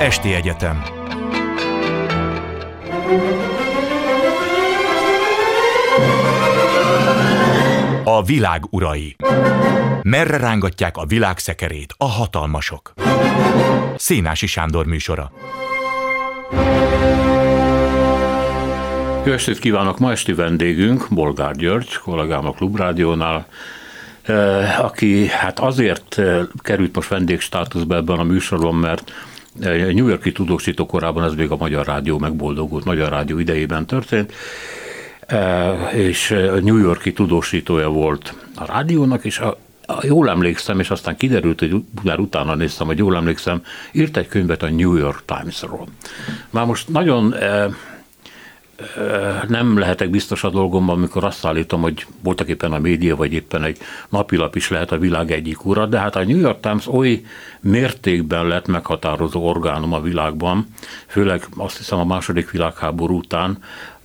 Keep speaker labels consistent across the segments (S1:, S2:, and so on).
S1: Esti Egyetem A világ urai Merre rángatják a világ szekerét a hatalmasok? Szénási Sándor műsora
S2: Jó estét kívánok! Ma esti vendégünk Bolgár György, kollégám a Klubrádiónál, eh, aki hát azért eh, került most vendégstátuszba ebben a műsorban, mert New Yorki tudósító korában ez még a Magyar Rádió megboldogult Magyar Rádió idejében történt, és New Yorki tudósítója volt a rádiónak, és a, jól emlékszem, és aztán kiderült, hogy már utána néztem, hogy jól emlékszem, írt egy könyvet a New York Times-ról. Már most nagyon nem lehetek biztos a dolgomban, amikor azt állítom, hogy voltak éppen a média, vagy éppen egy napilap is lehet a világ egyik ura, de hát a New York Times oly mértékben lett meghatározó orgánum a világban, főleg azt hiszem a második világháború után,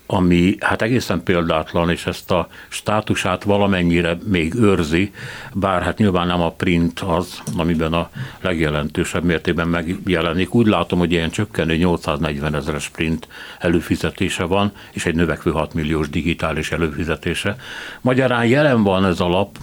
S2: ami hát egészen példátlan, és ezt a státusát valamennyire még őrzi, bár hát nyilván nem a print az, amiben a legjelentősebb mértékben megjelenik. Úgy látom, hogy ilyen csökkenő 840 ezeres print előfizetése van, és egy növekvő 6 milliós digitális előfizetése. Magyarán jelen van ez a lap,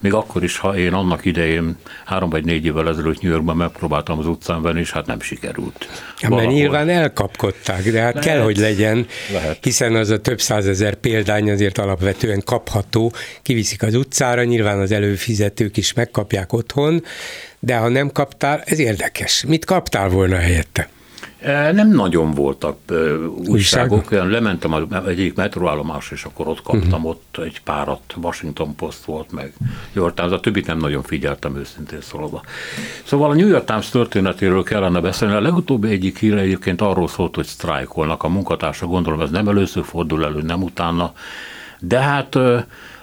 S2: még akkor is, ha én annak idején három vagy négy évvel ezelőtt New Yorkban megpróbáltam az utcán venni, és hát nem sikerült.
S3: Ja, mert nyilván elkapkodták, de hát Lehet. kell, hogy legyen, Lehet. hiszen az a több százezer példány azért alapvetően kapható, kiviszik az utcára, nyilván az előfizetők is megkapják otthon, de ha nem kaptál, ez érdekes. Mit kaptál volna helyette?
S2: Nem nagyon voltak újságok, olyan lementem az egyik metróállomásra, és akkor ott kaptam uh-huh. ott egy párat, Washington Post volt meg, York Times, a többit nem nagyon figyeltem őszintén szólva. Szóval a New York Times történetéről kellene beszélni. A legutóbbi egyik híre egyébként arról szólt, hogy sztrájkolnak a munkatársak, gondolom ez nem először fordul elő, nem utána, de hát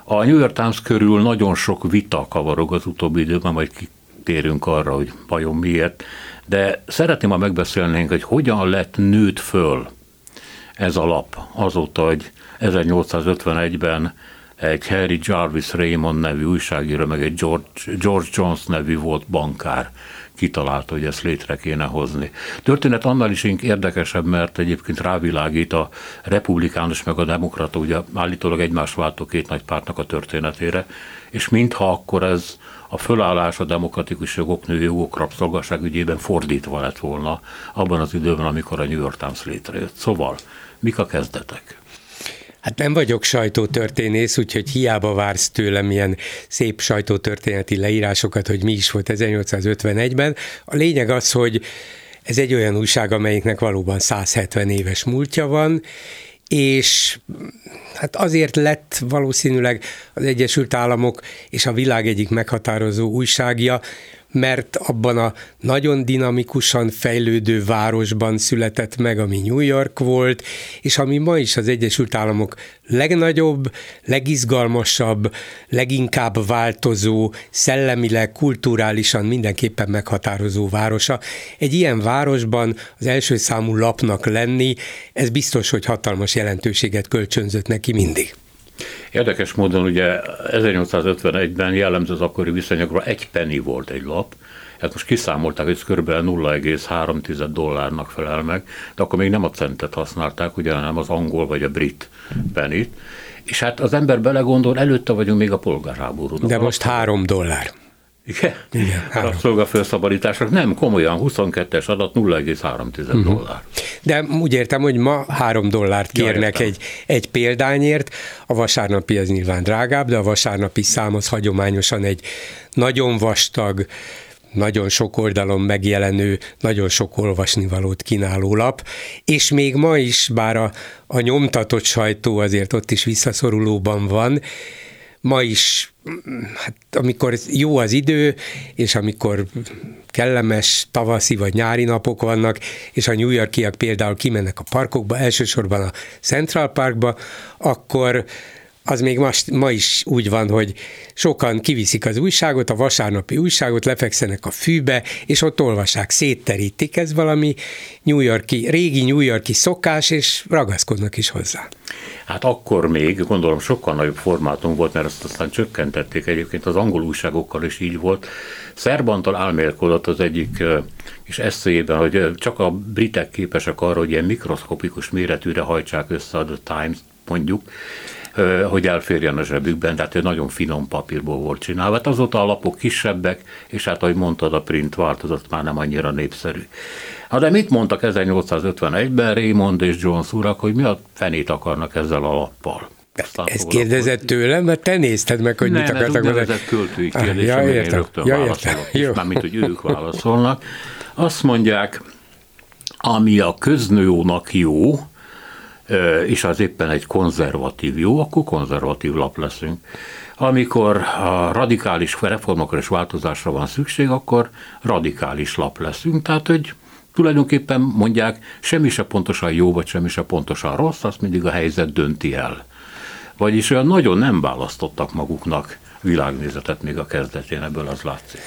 S2: a New York Times körül nagyon sok vita kavarog az utóbbi időben, majd kitérünk arra, hogy vajon miért de szeretném, ha megbeszélnénk, hogy hogyan lett nőtt föl ez a lap azóta, hogy 1851-ben egy Harry Jarvis Raymond nevű újságíró, meg egy George, George Jones nevű volt bankár kitalálta, hogy ezt létre kéne hozni. Történet annál is érdekesebb, mert egyébként rávilágít a republikánus meg a demokrata, ugye állítólag egymás váltó két nagy pártnak a történetére, és mintha akkor ez a fölállás a demokratikus jogok, női jogok, rabszolgaság ügyében fordítva lett volna abban az időben, amikor a New York Times létrejött. Szóval, mik a kezdetek?
S3: Hát nem vagyok sajtótörténész, úgyhogy hiába vársz tőlem ilyen szép sajtótörténeti leírásokat, hogy mi is volt 1851-ben. A lényeg az, hogy ez egy olyan újság, amelyiknek valóban 170 éves múltja van, és hát azért lett valószínűleg az Egyesült Államok és a világ egyik meghatározó újságja, mert abban a nagyon dinamikusan fejlődő városban született meg, ami New York volt, és ami ma is az Egyesült Államok legnagyobb, legizgalmasabb, leginkább változó, szellemileg, kulturálisan mindenképpen meghatározó városa. Egy ilyen városban az első számú lapnak lenni, ez biztos, hogy hatalmas jelentőséget kölcsönzött neki mindig.
S2: Érdekes módon ugye 1851-ben jellemző az akkori viszonyokra egy penny volt egy lap, hát most kiszámolták, hogy ez kb. 0,3 dollárnak felel meg, de akkor még nem a centet használták, ugye, hanem az angol vagy a brit penit. És hát az ember belegondol, előtte vagyunk még a polgárháborúnak.
S3: De most három dollár.
S2: Igen? Igen. A szolgafelszabadításnak nem, komolyan, 22-es adat 0,3 uh-huh. Mhm. dollár.
S3: De úgy értem, hogy ma 3 dollárt kérnek ja, egy, egy példányért, a vasárnapi az nyilván drágább, de a vasárnapi szám az hagyományosan egy nagyon vastag, nagyon sok oldalon megjelenő, nagyon sok olvasnivalót kínáló lap, és még ma is, bár a, a nyomtatott sajtó azért ott is visszaszorulóban van, ma is, hát amikor jó az idő, és amikor kellemes tavaszi vagy nyári napok vannak, és a New Yorkiak például kimennek a parkokba, elsősorban a Central Parkba, akkor az még ma, ma is úgy van, hogy sokan kiviszik az újságot, a vasárnapi újságot, lefekszenek a fűbe, és ott olvassák, szétterítik. Ez valami New Yorki, régi New Yorki szokás, és ragaszkodnak is hozzá.
S2: Hát akkor még, gondolom sokkal nagyobb formátum volt, mert azt aztán csökkentették egyébként, az angol újságokkal is így volt. Szerbantal álmélkodott az egyik és eszéjében, hogy csak a britek képesek arra, hogy ilyen mikroszkopikus méretűre hajtsák össze a The Times, mondjuk, hogy elférjen a zsebükben, tehát egy nagyon finom papírból volt csinálva. Hát azóta a lapok kisebbek, és hát ahogy mondtad, a print változott már nem annyira népszerű. Hát de mit mondtak 1851-ben Raymond és Jones urak, hogy mi a fenét akarnak ezzel a lappal?
S3: Aztán Ezt kérdezett tőlem, mert te nézted meg, hogy
S2: nem,
S3: mit akartak
S2: mondani. Nem, ez költői ah, kérdés, ja, én rögtön ja, válaszolok, és mármint, hogy ők válaszolnak. Azt mondják, ami a köznőjónak jó, és az éppen egy konzervatív jó, akkor konzervatív lap leszünk. Amikor a radikális reformokra és változásra van szükség, akkor radikális lap leszünk. Tehát, hogy tulajdonképpen mondják, semmi se pontosan jó, vagy semmi se pontosan rossz, azt mindig a helyzet dönti el. Vagyis olyan nagyon nem választottak maguknak világnézetet még a kezdetén, ebből az látszik.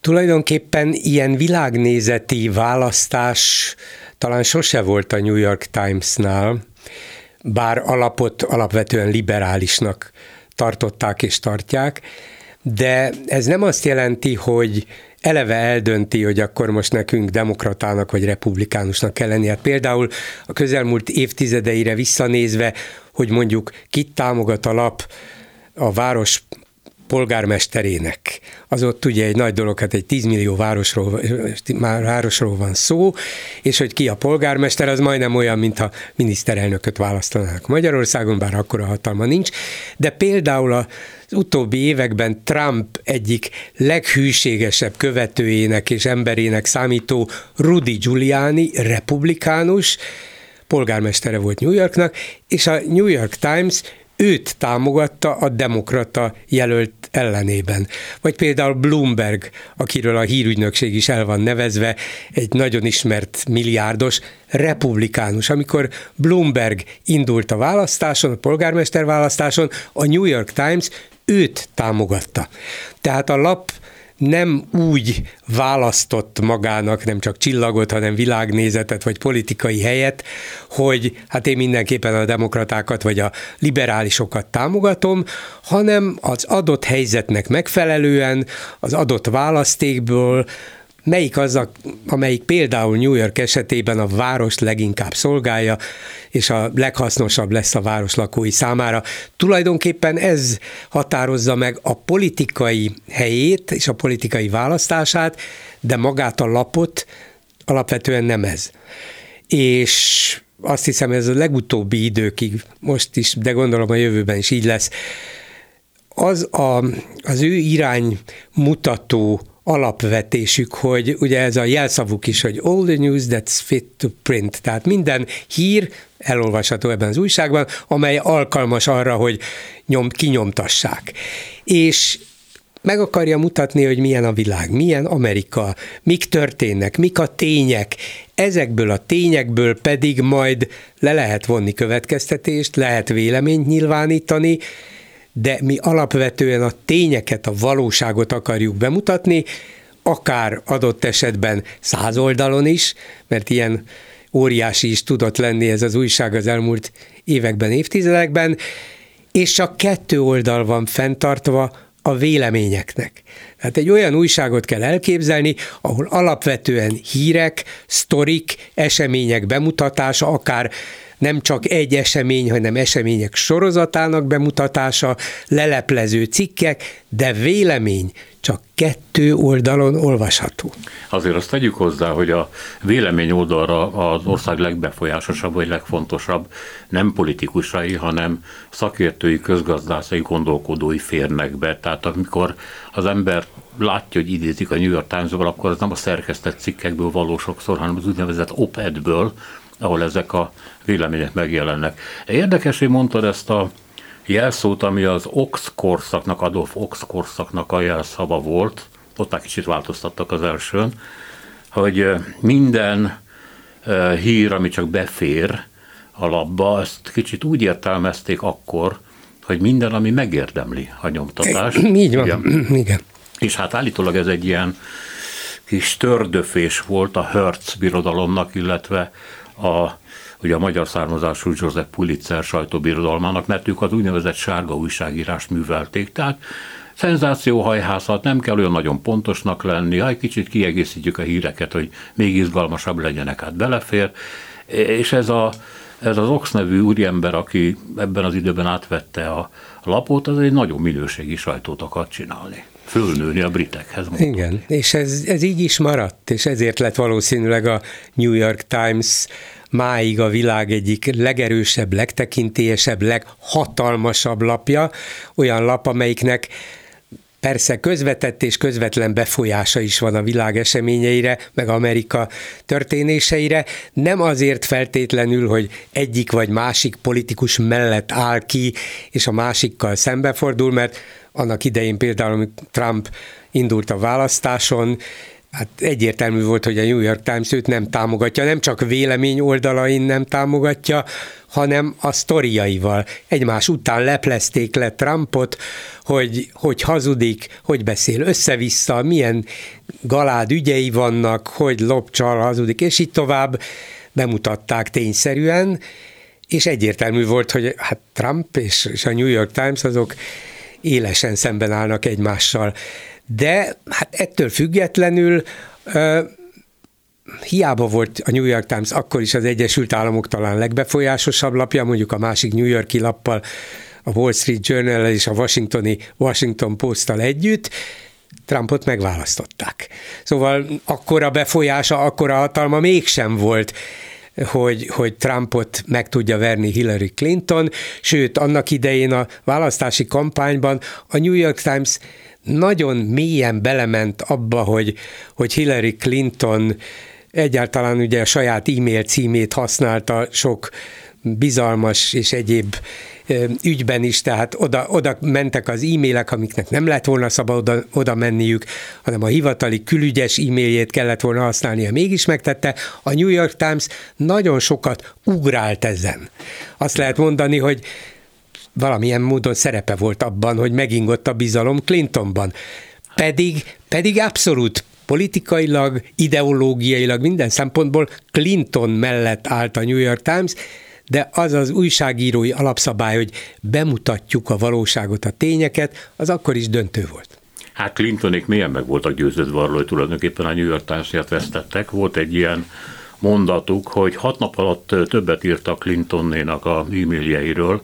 S3: Tulajdonképpen ilyen világnézeti választás talán sose volt a New York Times-nál, bár alapot alapvetően liberálisnak tartották és tartják, de ez nem azt jelenti, hogy eleve eldönti, hogy akkor most nekünk demokratának vagy republikánusnak kell lenni. Hát például a közelmúlt évtizedeire visszanézve, hogy mondjuk kit támogat a lap a város polgármesterének. Az ott ugye egy nagy dolog, hát egy 10 millió városról, már városról van szó, és hogy ki a polgármester, az majdnem olyan, mintha miniszterelnököt választanák Magyarországon, bár akkor a hatalma nincs, de például az utóbbi években Trump egyik leghűségesebb követőjének és emberének számító Rudy Giuliani, republikánus, polgármestere volt New Yorknak, és a New York Times őt támogatta a demokrata jelölt ellenében. Vagy például Bloomberg, akiről a hírügynökség is el van nevezve, egy nagyon ismert milliárdos republikánus. Amikor Bloomberg indult a választáson, a polgármester választáson, a New York Times őt támogatta. Tehát a lap nem úgy választott magának nem csak csillagot, hanem világnézetet vagy politikai helyet, hogy hát én mindenképpen a demokratákat vagy a liberálisokat támogatom, hanem az adott helyzetnek megfelelően, az adott választékból melyik az, a, amelyik például New York esetében a város leginkább szolgálja, és a leghasznosabb lesz a város lakói számára. Tulajdonképpen ez határozza meg a politikai helyét és a politikai választását, de magát a lapot alapvetően nem ez. És azt hiszem, ez a legutóbbi időkig, most is, de gondolom a jövőben is így lesz, az a, az ő irány mutató alapvetésük, hogy ugye ez a jelszavuk is, hogy all the news that's fit to print, tehát minden hír elolvasható ebben az újságban, amely alkalmas arra, hogy nyom, kinyomtassák. És meg akarja mutatni, hogy milyen a világ, milyen Amerika, mik történnek, mik a tények. Ezekből a tényekből pedig majd le lehet vonni következtetést, lehet véleményt nyilvánítani, de mi alapvetően a tényeket, a valóságot akarjuk bemutatni, akár adott esetben száz oldalon is, mert ilyen óriási is tudott lenni ez az újság az elmúlt években, évtizedekben, és csak kettő oldal van fenntartva a véleményeknek. Tehát egy olyan újságot kell elképzelni, ahol alapvetően hírek, sztorik, események bemutatása, akár nem csak egy esemény, hanem események sorozatának bemutatása, leleplező cikkek, de vélemény csak kettő oldalon olvasható.
S2: Azért azt tegyük hozzá, hogy a vélemény oldalra az ország legbefolyásosabb vagy legfontosabb nem politikusai, hanem szakértői, közgazdászai, gondolkodói férnek be. Tehát amikor az ember látja, hogy idézik a New York Times-ból, akkor az nem a szerkesztett cikkekből való sokszor, hanem az úgynevezett op-edből, ahol ezek a vélemények megjelennek. Érdekes, hogy mondtad ezt a jelszót, ami az Ox korszaknak, Adolf Ox korszaknak a jelszava volt, ott már kicsit változtattak az elsőn, hogy minden hír, ami csak befér a labba, ezt kicsit úgy értelmezték akkor, hogy minden, ami megérdemli a nyomtatást.
S3: Így van, igen. igen.
S2: És hát állítólag ez egy ilyen kis tördöfés volt a Hertz birodalomnak, illetve a, ugye a magyar származású Joseph Pulitzer sajtóbirodalmának, mert ők az úgynevezett sárga újságírást művelték. Tehát szenzációhajhászat, nem kell olyan nagyon pontosnak lenni, ha egy kicsit kiegészítjük a híreket, hogy még izgalmasabb legyenek, hát belefér. És ez, a, ez az Ox nevű úriember, aki ebben az időben átvette a lapot, az egy nagyon minőségi sajtót akart csinálni fölnőni a britekhez.
S3: Mondom. Igen, és ez, ez így is maradt, és ezért lett valószínűleg a New York Times máig a világ egyik legerősebb, legtekintélyesebb, leghatalmasabb lapja, olyan lap, amelyiknek Persze közvetett és közvetlen befolyása is van a világ eseményeire, meg Amerika történéseire, nem azért feltétlenül, hogy egyik vagy másik politikus mellett áll ki, és a másikkal szembefordul, mert annak idején például, amikor Trump indult a választáson, hát egyértelmű volt, hogy a New York Times őt nem támogatja, nem csak vélemény oldalain nem támogatja, hanem a sztoriaival. Egymás után leplezték le Trumpot, hogy, hogy hazudik, hogy beszél össze-vissza, milyen galád ügyei vannak, hogy lopcsal, hazudik, és így tovább bemutatták tényszerűen, és egyértelmű volt, hogy hát Trump és, és a New York Times azok élesen szemben állnak egymással. De hát ettől függetlenül hiába volt a New York Times akkor is az Egyesült Államok talán legbefolyásosabb lapja, mondjuk a másik New Yorki lappal, a Wall Street Journal és a Washingtoni Washington Post-tal együtt, Trumpot megválasztották. Szóval akkora befolyása, akkora hatalma mégsem volt, hogy, hogy Trumpot meg tudja verni Hillary Clinton, sőt, annak idején a választási kampányban a New York Times nagyon mélyen belement abba, hogy, hogy Hillary Clinton egyáltalán ugye a saját e-mail címét használta sok bizalmas és egyéb ügyben is, tehát oda, oda mentek az e-mailek, amiknek nem lett volna szabad oda, oda menniük, hanem a hivatali külügyes e-mailjét kellett volna használnia, mégis megtette. A New York Times nagyon sokat ugrált ezen. Azt lehet mondani, hogy valamilyen módon szerepe volt abban, hogy megingott a bizalom Clintonban. Pedig, pedig abszolút politikailag, ideológiailag, minden szempontból Clinton mellett állt a New York Times, de az az újságírói alapszabály, hogy bemutatjuk a valóságot, a tényeket, az akkor is döntő volt.
S2: Hát Clintonék milyen meg voltak győződve arról, hogy tulajdonképpen a New York times vesztettek. Volt egy ilyen mondatuk, hogy hat nap alatt többet írtak Clintonnénak a e-mailjeiről,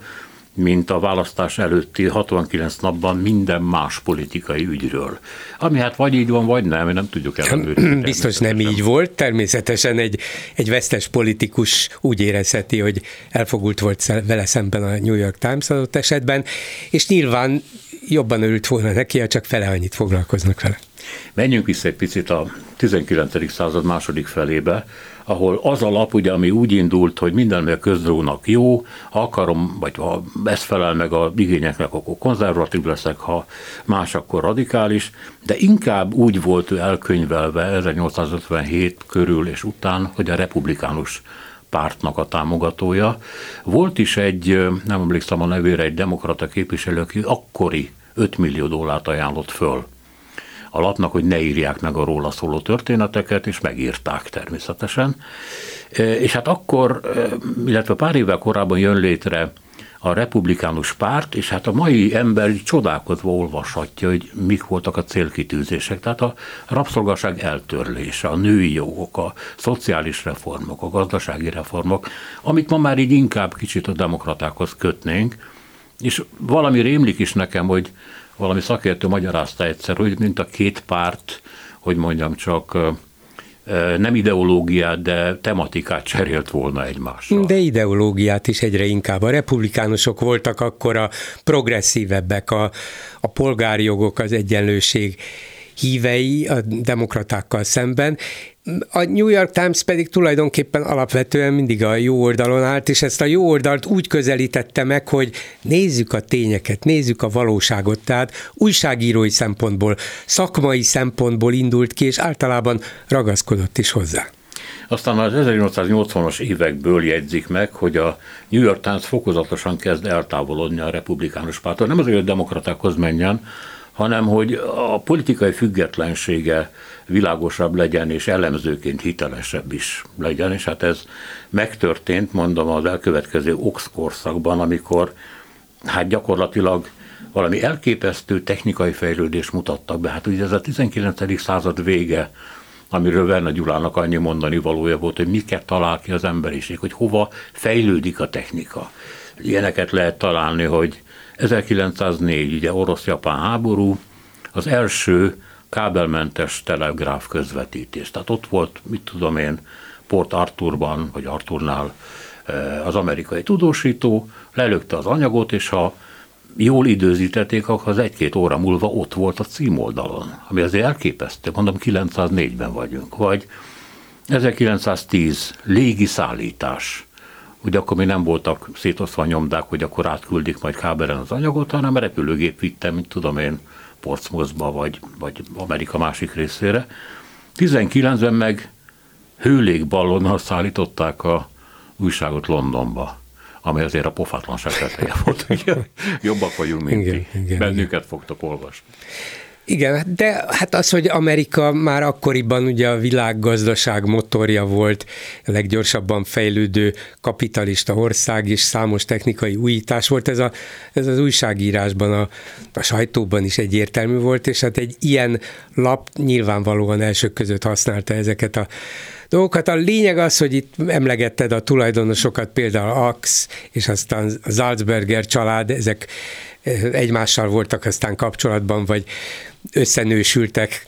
S2: mint a választás előtti 69 napban minden más politikai ügyről. Ami hát vagy így van, vagy nem, nem tudjuk ellenőrizni.
S3: Biztos nem így volt, természetesen egy, egy vesztes politikus úgy érezheti, hogy elfogult volt vele szemben a New York Times adott esetben, és nyilván jobban örült volna neki, ha csak fele annyit foglalkoznak vele.
S2: Menjünk vissza egy picit a 19. század második felébe, ahol az a lap, ugye, ami úgy indult, hogy minden, ami a közdrónak jó, ha akarom, vagy ha ez felel meg a igényeknek, akkor konzervatív leszek, ha más, akkor radikális, de inkább úgy volt ő elkönyvelve 1857 körül és után, hogy a republikánus pártnak a támogatója. Volt is egy, nem emlékszem a nevére, egy demokrata képviselő, aki akkori 5 millió dollárt ajánlott föl a lapnak, hogy ne írják meg a róla szóló történeteket, és megírták természetesen. E, és hát akkor, e, illetve pár évvel korábban jön létre a republikánus párt, és hát a mai ember csodálkozva olvashatja, hogy mik voltak a célkitűzések. Tehát a rabszolgaság eltörlése, a női jogok, a szociális reformok, a gazdasági reformok, amik ma már így inkább kicsit a demokratákhoz kötnénk, és valami rémlik is nekem, hogy valami szakértő magyarázta egyszer, hogy mint a két párt, hogy mondjam csak, nem ideológiát, de tematikát cserélt volna egymással.
S3: De ideológiát is egyre inkább. A republikánusok voltak akkor a progresszívebbek, a, a polgári jogok, az egyenlőség hívei a demokratákkal szemben, a New York Times pedig tulajdonképpen alapvetően mindig a jó oldalon állt, és ezt a jó oldalt úgy közelítette meg, hogy nézzük a tényeket, nézzük a valóságot, tehát újságírói szempontból, szakmai szempontból indult ki, és általában ragaszkodott is hozzá.
S2: Aztán az 1880-as évekből jegyzik meg, hogy a New York Times fokozatosan kezd eltávolodni a republikánus pártól. Nem azért, hogy a demokratákhoz menjen, hanem hogy a politikai függetlensége világosabb legyen, és elemzőként hitelesebb is legyen, és hát ez megtörtént, mondom, az elkövetkező Ox korszakban, amikor hát gyakorlatilag valami elképesztő technikai fejlődést mutattak be. Hát ugye ez a 19. század vége, amiről Verne Gyulának annyi mondani valója volt, hogy miket talál ki az emberiség, hogy hova fejlődik a technika. Ilyeneket lehet találni, hogy 1904, ugye orosz-japán háború, az első kábelmentes telegráf közvetítés. Tehát ott volt, mit tudom én, Port Arthurban, vagy Arthurnál eh, az amerikai tudósító, lelökte az anyagot, és ha jól időzítették, akkor az egy-két óra múlva ott volt a címoldalon, ami azért elképesztő, mondom 904-ben vagyunk, vagy 1910 légi szállítás. Ugye akkor még nem voltak szétosztva nyomdák, hogy akkor átküldik majd kábelen az anyagot, hanem repülőgép vitte, mint tudom én, Portsmouthba, vagy, vagy Amerika másik részére. 19-ben meg hőlégballonnal szállították a újságot Londonba ami azért a pofátlanság teteje volt. Jobbak vagyunk, mint igen, ti. Igen, Bennünket igen. fogtok olvasni.
S3: Igen, de hát az, hogy Amerika már akkoriban ugye a világgazdaság motorja volt, a leggyorsabban fejlődő kapitalista ország, és számos technikai újítás volt, ez, a, ez az újságírásban, a, a sajtóban is egyértelmű volt, és hát egy ilyen lap nyilvánvalóan elsők között használta ezeket a dolgokat. A lényeg az, hogy itt emlegetted a tulajdonosokat, például Ax, és aztán Salzberger család, ezek eh, egymással voltak aztán kapcsolatban, vagy összenősültek,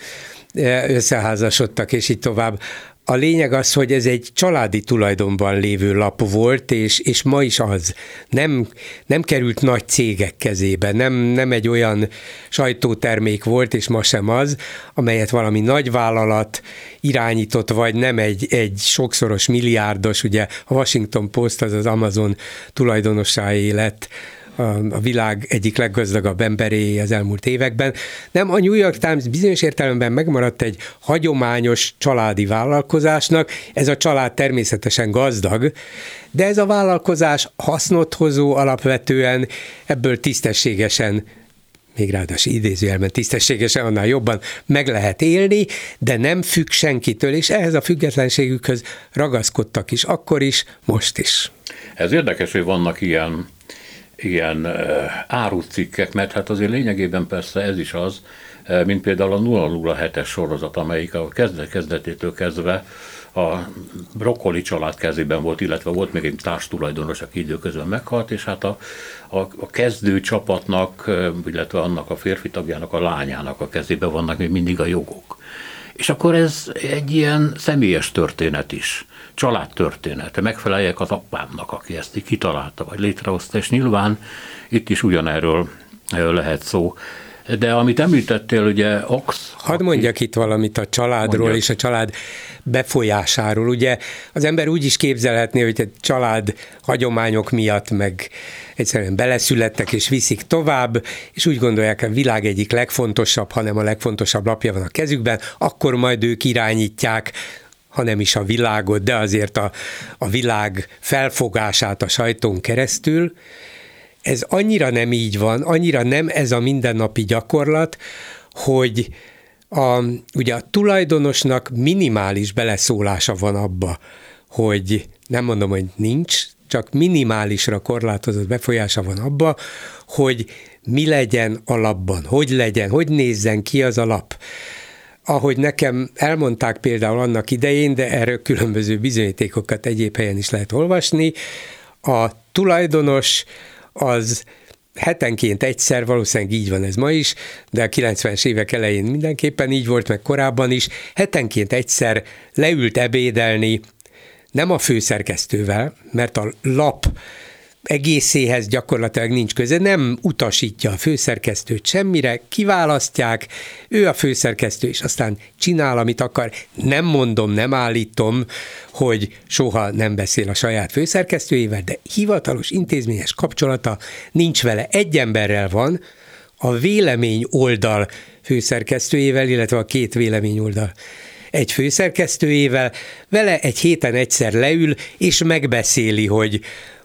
S3: eh, összeházasodtak, és így tovább. A lényeg az, hogy ez egy családi tulajdonban lévő lap volt, és, és ma is az. Nem, nem került nagy cégek kezébe, nem, nem egy olyan sajtótermék volt, és ma sem az, amelyet valami nagy vállalat irányított, vagy nem egy, egy sokszoros milliárdos, ugye a Washington Post az az Amazon tulajdonosáé lett, a, világ egyik leggazdagabb emberé az elmúlt években. Nem, a New York Times bizonyos értelemben megmaradt egy hagyományos családi vállalkozásnak, ez a család természetesen gazdag, de ez a vállalkozás hasznot hozó alapvetően, ebből tisztességesen még ráadásul idézőjelben tisztességesen, annál jobban meg lehet élni, de nem függ senkitől, és ehhez a függetlenségükhöz ragaszkodtak is, akkor is, most is.
S2: Ez érdekes, hogy vannak ilyen ilyen árucikkek, mert hát azért lényegében persze ez is az, mint például a 007-es sorozat, amelyik a kezdet kezdetétől kezdve a brokkoli család kezében volt, illetve volt még egy társtulajdonos, aki időközben meghalt, és hát a, a, a kezdő csapatnak, illetve annak a férfi tagjának, a lányának a kezében vannak még mindig a jogok. És akkor ez egy ilyen személyes történet is családtörténete, megfeleljek az apámnak, aki ezt így kitalálta, vagy létrehozta, és nyilván itt is ugyanerről lehet szó. De amit említettél, ugye Ox...
S3: Hadd mondjak itt valamit a családról mondjak. és a család befolyásáról. Ugye az ember úgy is képzelhetné, hogy egy család hagyományok miatt meg egyszerűen beleszülettek és viszik tovább, és úgy gondolják, hogy a világ egyik legfontosabb, hanem a legfontosabb lapja van a kezükben, akkor majd ők irányítják hanem is a világot, de azért a, a világ felfogását a sajtón keresztül. Ez annyira nem így van, annyira nem ez a mindennapi gyakorlat, hogy a, ugye a tulajdonosnak minimális beleszólása van abba, hogy nem mondom, hogy nincs, csak minimálisra korlátozott befolyása van abba, hogy mi legyen a labban, hogy legyen, hogy nézzen ki az a lap ahogy nekem elmondták például annak idején, de erről különböző bizonyítékokat egyéb helyen is lehet olvasni, a tulajdonos az hetenként egyszer, valószínűleg így van ez ma is, de a 90-es évek elején mindenképpen így volt, meg korábban is, hetenként egyszer leült ebédelni, nem a főszerkesztővel, mert a lap egészéhez gyakorlatilag nincs köze, nem utasítja a főszerkesztőt semmire, kiválasztják, ő a főszerkesztő, és aztán csinál, amit akar. Nem mondom, nem állítom, hogy soha nem beszél a saját főszerkesztőjével, de hivatalos intézményes kapcsolata nincs vele. Egy emberrel van, a vélemény oldal főszerkesztőjével, illetve a két vélemény oldal egy főszerkesztőjével, vele egy héten egyszer leül, és megbeszéli, hogy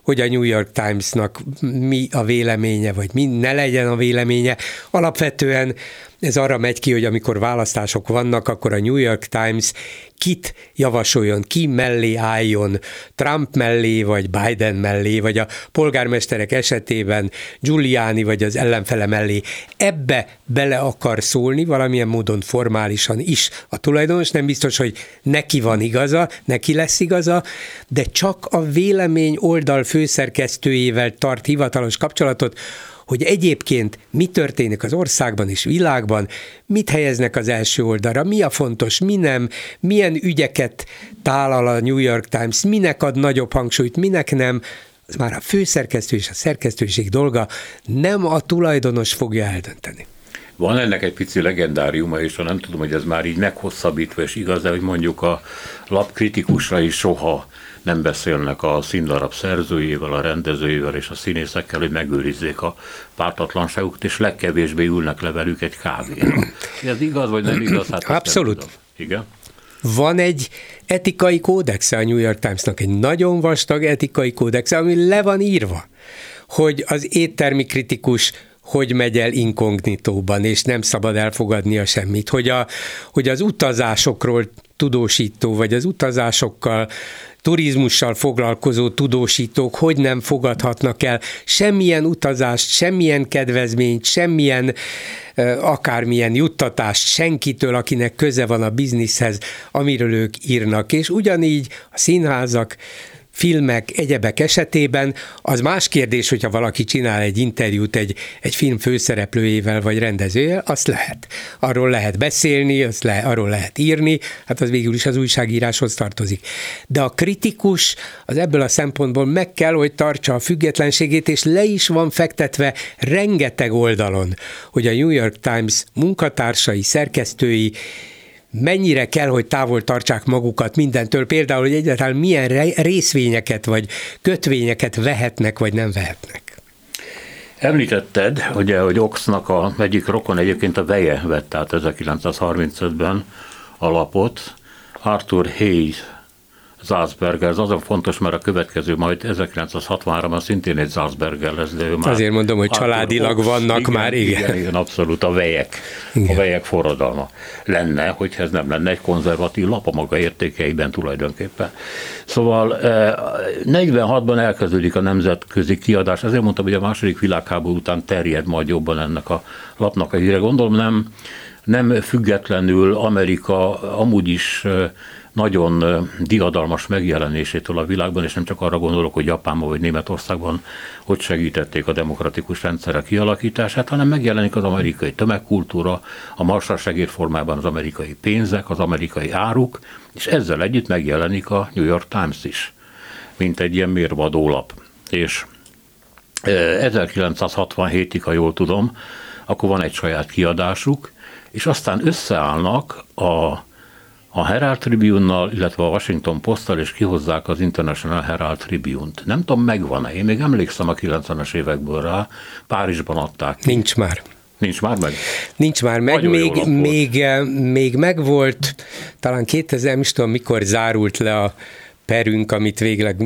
S3: hogy a New York Timesnak mi a véleménye, vagy mi ne legyen a véleménye. Alapvetően ez arra megy ki, hogy amikor választások vannak, akkor a New York Times kit javasoljon, ki mellé álljon, Trump mellé, vagy Biden mellé, vagy a polgármesterek esetében Giuliani, vagy az ellenfele mellé. Ebbe bele akar szólni, valamilyen módon formálisan is a tulajdonos, nem biztos, hogy neki van igaza, neki lesz igaza, de csak a vélemény oldal főszerkesztőjével tart hivatalos kapcsolatot, hogy egyébként mi történik az országban és világban, mit helyeznek az első oldalra, mi a fontos, mi nem, milyen ügyeket tálal a New York Times, minek ad nagyobb hangsúlyt, minek nem, az már a főszerkesztő és a szerkesztőség dolga, nem a tulajdonos fogja eldönteni.
S2: Van ennek egy pici legendáriuma, és nem tudom, hogy ez már így meghosszabbítva, és igaz, de hogy mondjuk a lap kritikusra is soha nem beszélnek a színdarab szerzőjével, a rendezőjével és a színészekkel, hogy megőrizzék a pártatlanságukat, és legkevésbé ülnek le velük egy kávéra. Ez igaz, vagy nem igaz? Hát
S3: Abszolút.
S2: Igen.
S3: Van egy etikai kódexe a New York Timesnak, egy nagyon vastag etikai kódexe, ami le van írva, hogy az éttermi kritikus hogy megy el inkognitóban, és nem szabad elfogadnia semmit, hogy, a, hogy az utazásokról tudósító, vagy az utazásokkal turizmussal foglalkozó tudósítók hogy nem fogadhatnak el semmilyen utazást, semmilyen kedvezményt, semmilyen akármilyen juttatást senkitől, akinek köze van a bizniszhez, amiről ők írnak. És ugyanígy a színházak filmek, egyebek esetében, az más kérdés, hogyha valaki csinál egy interjút egy, egy film főszereplőjével vagy rendezőjével, azt lehet. Arról lehet beszélni, azt le, arról lehet írni, hát az végül is az újságíráshoz tartozik. De a kritikus az ebből a szempontból meg kell, hogy tartsa a függetlenségét, és le is van fektetve rengeteg oldalon, hogy a New York Times munkatársai, szerkesztői mennyire kell, hogy távol tartsák magukat mindentől, például, hogy egyáltalán milyen részvényeket vagy kötvényeket vehetnek, vagy nem vehetnek.
S2: Említetted, ugye, hogy Oxnak a egyik rokon egyébként a veje vett át 1935-ben alapot, Arthur Hayes Salzberger, ez azon fontos, mert a következő majd 1963-ban szintén egy Salzberger lesz, de ő
S3: már... Azért mondom, hogy családilag vannak igen, már, igen.
S2: igen. Igen, abszolút, a vejek, igen. a vejek forradalma lenne, hogyha ez nem lenne egy konzervatív lap a maga értékeiben tulajdonképpen. Szóval 46-ban eh, elkezdődik a nemzetközi kiadás, ezért mondtam, hogy a második világháború után terjed majd jobban ennek a lapnak a híre. Gondolom nem, nem függetlenül Amerika amúgy is eh, nagyon diadalmas megjelenésétől a világban, és nem csak arra gondolok, hogy Japánban vagy Németországban hogy segítették a demokratikus rendszerek kialakítását, hanem megjelenik az amerikai tömegkultúra, a marsal segédformában az amerikai pénzek, az amerikai áruk, és ezzel együtt megjelenik a New York Times is, mint egy ilyen mérvadólap. És 1967-ig, ha jól tudom, akkor van egy saját kiadásuk, és aztán összeállnak a a Herald Tribune-nal, illetve a Washington Post-tal, és kihozzák az International Herald Tribune-t. Nem tudom, megvan-e. Én még emlékszem a 90-es évekből rá, Párizsban adták.
S3: Nincs már.
S2: Nincs már meg?
S3: Nincs már meg, Nagyon még, még, eh, még megvolt, talán 2000, nem is tudom, mikor zárult le a perünk, amit végleg,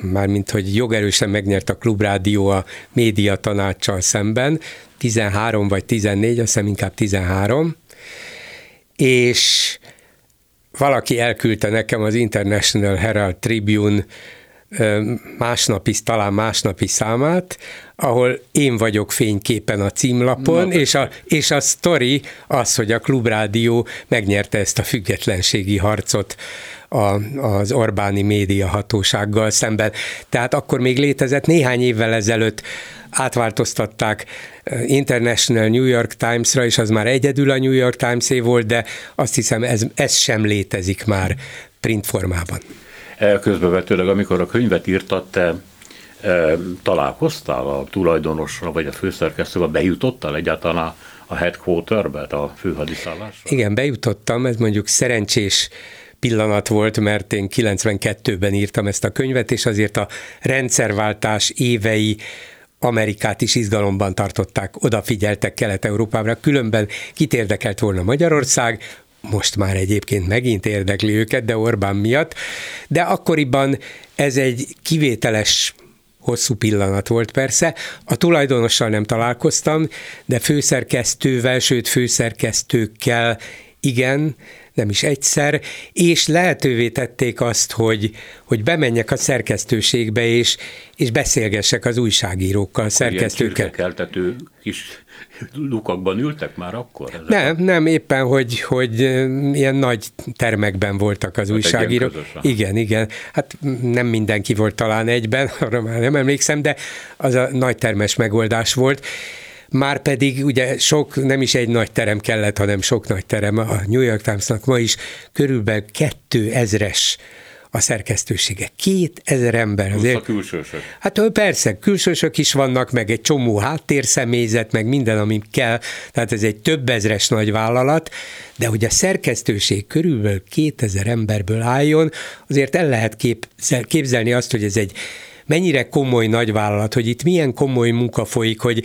S3: már mint hogy jogerősen megnyert a Klubrádió a média tanácssal szemben, 13 vagy 14, azt hiszem inkább 13, és valaki elküldte nekem az International Herald Tribune másnapi, talán másnapi számát, ahol én vagyok fényképen a címlapon, Na, és a, és a sztori az, hogy a Klubrádió megnyerte ezt a függetlenségi harcot a, az Orbáni média hatósággal szemben. Tehát akkor még létezett néhány évvel ezelőtt átváltoztatták eh, International New York Times-ra, és az már egyedül a New York Times-é volt, de azt hiszem ez, ez sem létezik már print formában.
S2: Közbevetőleg, amikor a könyvet írtad, te e, találkoztál a tulajdonosra, vagy a főszerkesztővel, bejutottál egyáltalán a, a headquarterbe, a főhadiszállásra?
S3: Igen, bejutottam, ez mondjuk szerencsés pillanat volt, mert én 92-ben írtam ezt a könyvet, és azért a rendszerváltás évei Amerikát is izgalomban tartották, odafigyeltek Kelet-Európára, különben kit érdekelt volna Magyarország, most már egyébként megint érdekli őket, de Orbán miatt, de akkoriban ez egy kivételes hosszú pillanat volt persze. A tulajdonossal nem találkoztam, de főszerkesztővel, sőt főszerkesztőkkel igen, nem is egyszer, és lehetővé tették azt, hogy, hogy bemenjek a szerkesztőségbe, és, és beszélgessek az újságírókkal, szerkesztőkkel.
S2: Ilyen kis lukakban ültek már akkor?
S3: Nem, a... nem, éppen, hogy, hogy ilyen nagy termekben voltak az hát újságírók. Igen, igen. Hát nem mindenki volt talán egyben, arra már nem emlékszem, de az a nagy termes megoldás volt már pedig ugye sok, nem is egy nagy terem kellett, hanem sok nagy terem. A New York Timesnak ma is körülbelül 2000-es a szerkesztősége. Két ezer ember.
S2: Azért, a külsősök.
S3: Hát persze, külsősök is vannak, meg egy csomó háttérszemélyzet, meg minden, ami kell, tehát ez egy több ezres nagy vállalat, de hogy a szerkesztőség körülbelül 2000 emberből álljon, azért el lehet kép, képzelni azt, hogy ez egy mennyire komoly nagyvállalat, hogy itt milyen komoly munka folyik, hogy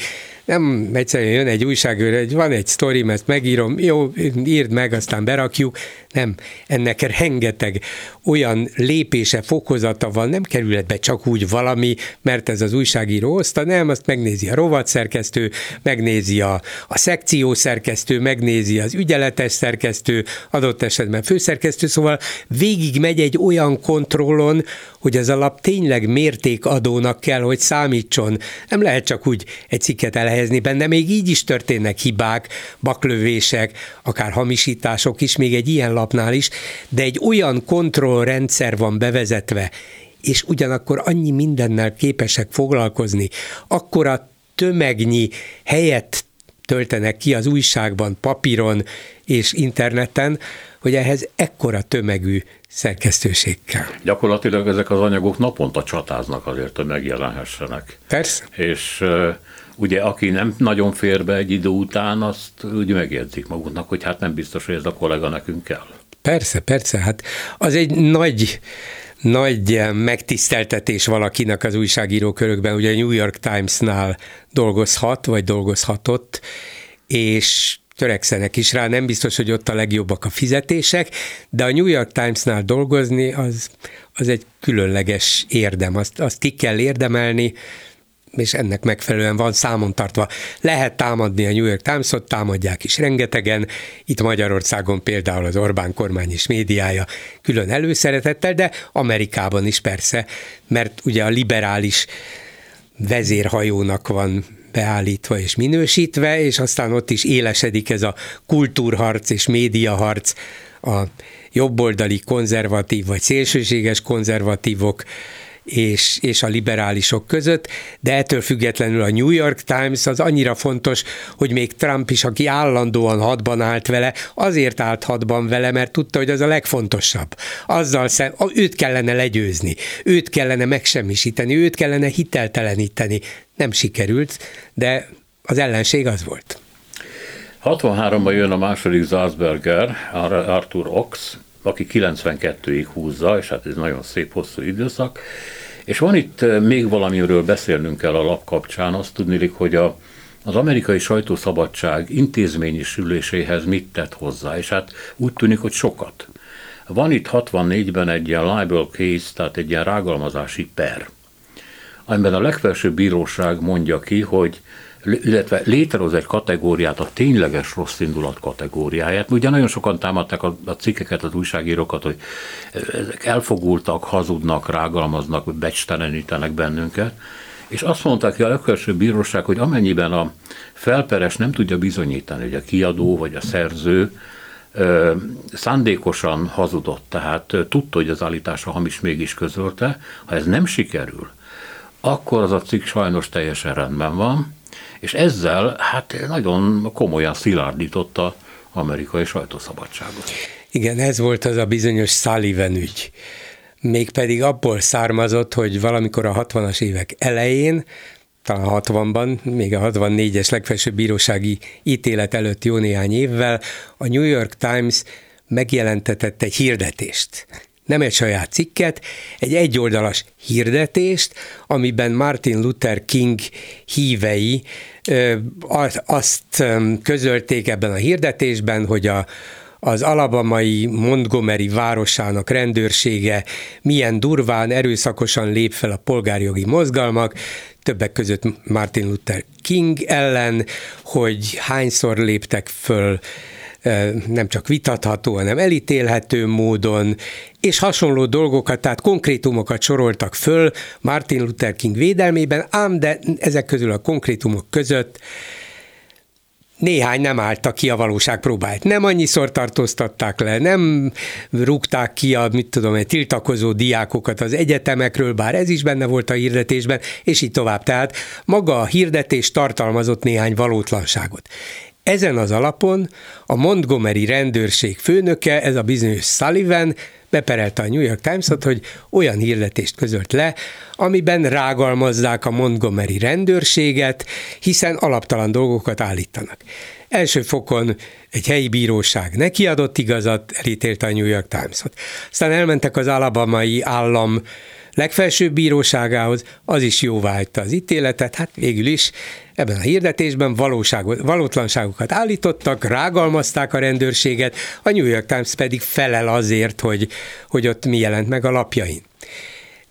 S3: nem egyszerűen jön egy újságőr, hogy van egy sztorim, ezt megírom, jó, írd meg, aztán berakjuk. Nem, ennek rengeteg olyan lépése, fokozata van, nem kerülhet be csak úgy valami, mert ez az újságíró hozta, nem, azt megnézi a rovatszerkesztő, megnézi a, a szekció szerkesztő, megnézi az ügyeletes szerkesztő, adott esetben főszerkesztő, szóval végig megy egy olyan kontrollon, hogy az alap tényleg mértékadónak kell, hogy számítson. Nem lehet csak úgy egy cikket elhelyezni, helyezni benne, még így is történnek hibák, baklövések, akár hamisítások is, még egy ilyen lapnál is, de egy olyan kontrollrendszer van bevezetve, és ugyanakkor annyi mindennel képesek foglalkozni, akkor a tömegnyi helyet töltenek ki az újságban, papíron és interneten, hogy ehhez ekkora tömegű szerkesztőség kell.
S2: Gyakorlatilag ezek az anyagok naponta csatáznak azért, hogy megjelenhessenek.
S3: Persze.
S2: És ugye aki nem nagyon fér be egy idő után, azt úgy megjegyzik maguknak, hogy hát nem biztos, hogy ez a kollega nekünk kell.
S3: Persze, persze, hát az egy nagy nagy megtiszteltetés valakinek az újságíró körökben, ugye a New York Times-nál dolgozhat, vagy dolgozhatott, és törekszenek is rá, nem biztos, hogy ott a legjobbak a fizetések, de a New York Times-nál dolgozni az, az egy különleges érdem, azt, azt ki kell érdemelni, és ennek megfelelően van számon tartva. Lehet támadni a New York Times-ot, támadják is rengetegen, itt Magyarországon például az Orbán kormány és médiája külön előszeretettel, de Amerikában is persze, mert ugye a liberális vezérhajónak van beállítva és minősítve, és aztán ott is élesedik ez a kultúrharc és médiaharc a jobboldali konzervatív vagy szélsőséges konzervatívok és, és a liberálisok között, de ettől függetlenül a New York Times az annyira fontos, hogy még Trump is, aki állandóan hadban állt vele, azért állt hadban vele, mert tudta, hogy az a legfontosabb. Azzal szem, őt kellene legyőzni, őt kellene megsemmisíteni, őt kellene hitelteleníteni. Nem sikerült, de az ellenség az volt.
S2: 63-ban jön a második Salzberger, Arthur Ox, aki 92-ig húzza, és hát ez nagyon szép hosszú időszak, és van itt eh, még valamiről beszélnünk kell a lap kapcsán, azt tudni, hogy a, az amerikai sajtószabadság intézményisüléséhez mit tett hozzá, és hát úgy tűnik, hogy sokat. Van itt 64-ben egy ilyen libel case, tehát egy ilyen rágalmazási per, amiben a legfelsőbb bíróság mondja ki, hogy illetve létrehoz egy kategóriát, a tényleges rossz indulat kategóriáját. Ugye nagyon sokan támadták a, a cikkeket, az újságírókat, hogy ezek elfogultak, hazudnak, rágalmaznak, becstelenítenek bennünket. És azt mondták ki a legfelsőbb bíróság, hogy amennyiben a felperes nem tudja bizonyítani, hogy a kiadó vagy a szerző ö, szándékosan hazudott, tehát tudta, hogy az állítása hamis mégis közölte, ha ez nem sikerül, akkor az a cikk sajnos teljesen rendben van, és ezzel hát nagyon komolyan szilárdította amerikai sajtószabadságot.
S3: Igen, ez volt az a bizonyos Sullivan ügy. Mégpedig abból származott, hogy valamikor a 60-as évek elején talán 60-ban, még a 64-es legfelsőbb bírósági ítélet előtt jó néhány évvel a New York Times megjelentetett egy hirdetést nem egy saját cikket, egy egyoldalas hirdetést, amiben Martin Luther King hívei azt közölték ebben a hirdetésben, hogy a, az alabamai Montgomery városának rendőrsége milyen durván, erőszakosan lép fel a polgárjogi mozgalmak, többek között Martin Luther King ellen, hogy hányszor léptek föl nem csak vitatható, hanem elítélhető módon, és hasonló dolgokat, tehát konkrétumokat soroltak föl Martin Luther King védelmében, ám de ezek közül a konkrétumok között néhány nem álltak ki a valóság próbáját. Nem annyiszor tartóztatták le, nem rúgták ki a, mit tudom, egy tiltakozó diákokat az egyetemekről, bár ez is benne volt a hirdetésben, és így tovább. Tehát maga a hirdetés tartalmazott néhány valótlanságot. Ezen az alapon a Montgomery rendőrség főnöke, ez a bizonyos Sullivan, beperelte a New York Times-ot, hogy olyan hirdetést közölt le, amiben rágalmazzák a Montgomery rendőrséget, hiszen alaptalan dolgokat állítanak. Első fokon egy helyi bíróság neki adott igazat, elítélte a New York Times-ot. Aztán elmentek az alabamai állam legfelsőbb bíróságához, az is jóváhagyta az ítéletet, hát végül is ebben a hirdetésben valóságot, valótlanságokat állítottak, rágalmazták a rendőrséget, a New York Times pedig felel azért, hogy, hogy ott mi jelent meg a lapjain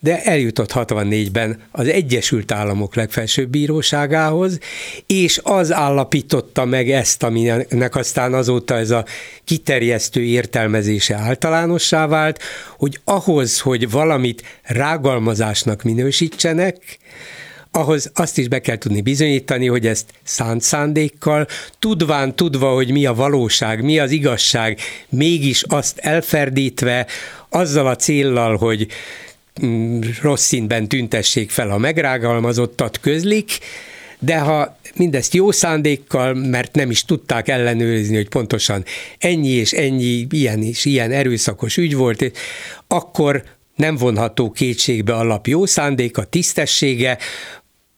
S3: de eljutott 64-ben az Egyesült Államok legfelsőbb bíróságához, és az állapította meg ezt, aminek aztán azóta ez a kiterjesztő értelmezése általánossá vált, hogy ahhoz, hogy valamit rágalmazásnak minősítsenek, ahhoz azt is be kell tudni bizonyítani, hogy ezt szánt szándékkal, tudván tudva, hogy mi a valóság, mi az igazság, mégis azt elferdítve, azzal a céllal, hogy rossz színben tüntessék fel a megrágalmazottat közlik, de ha mindezt jó szándékkal, mert nem is tudták ellenőrizni, hogy pontosan ennyi és ennyi, ilyen és ilyen erőszakos ügy volt, akkor nem vonható kétségbe alap jó szándék, a tisztessége,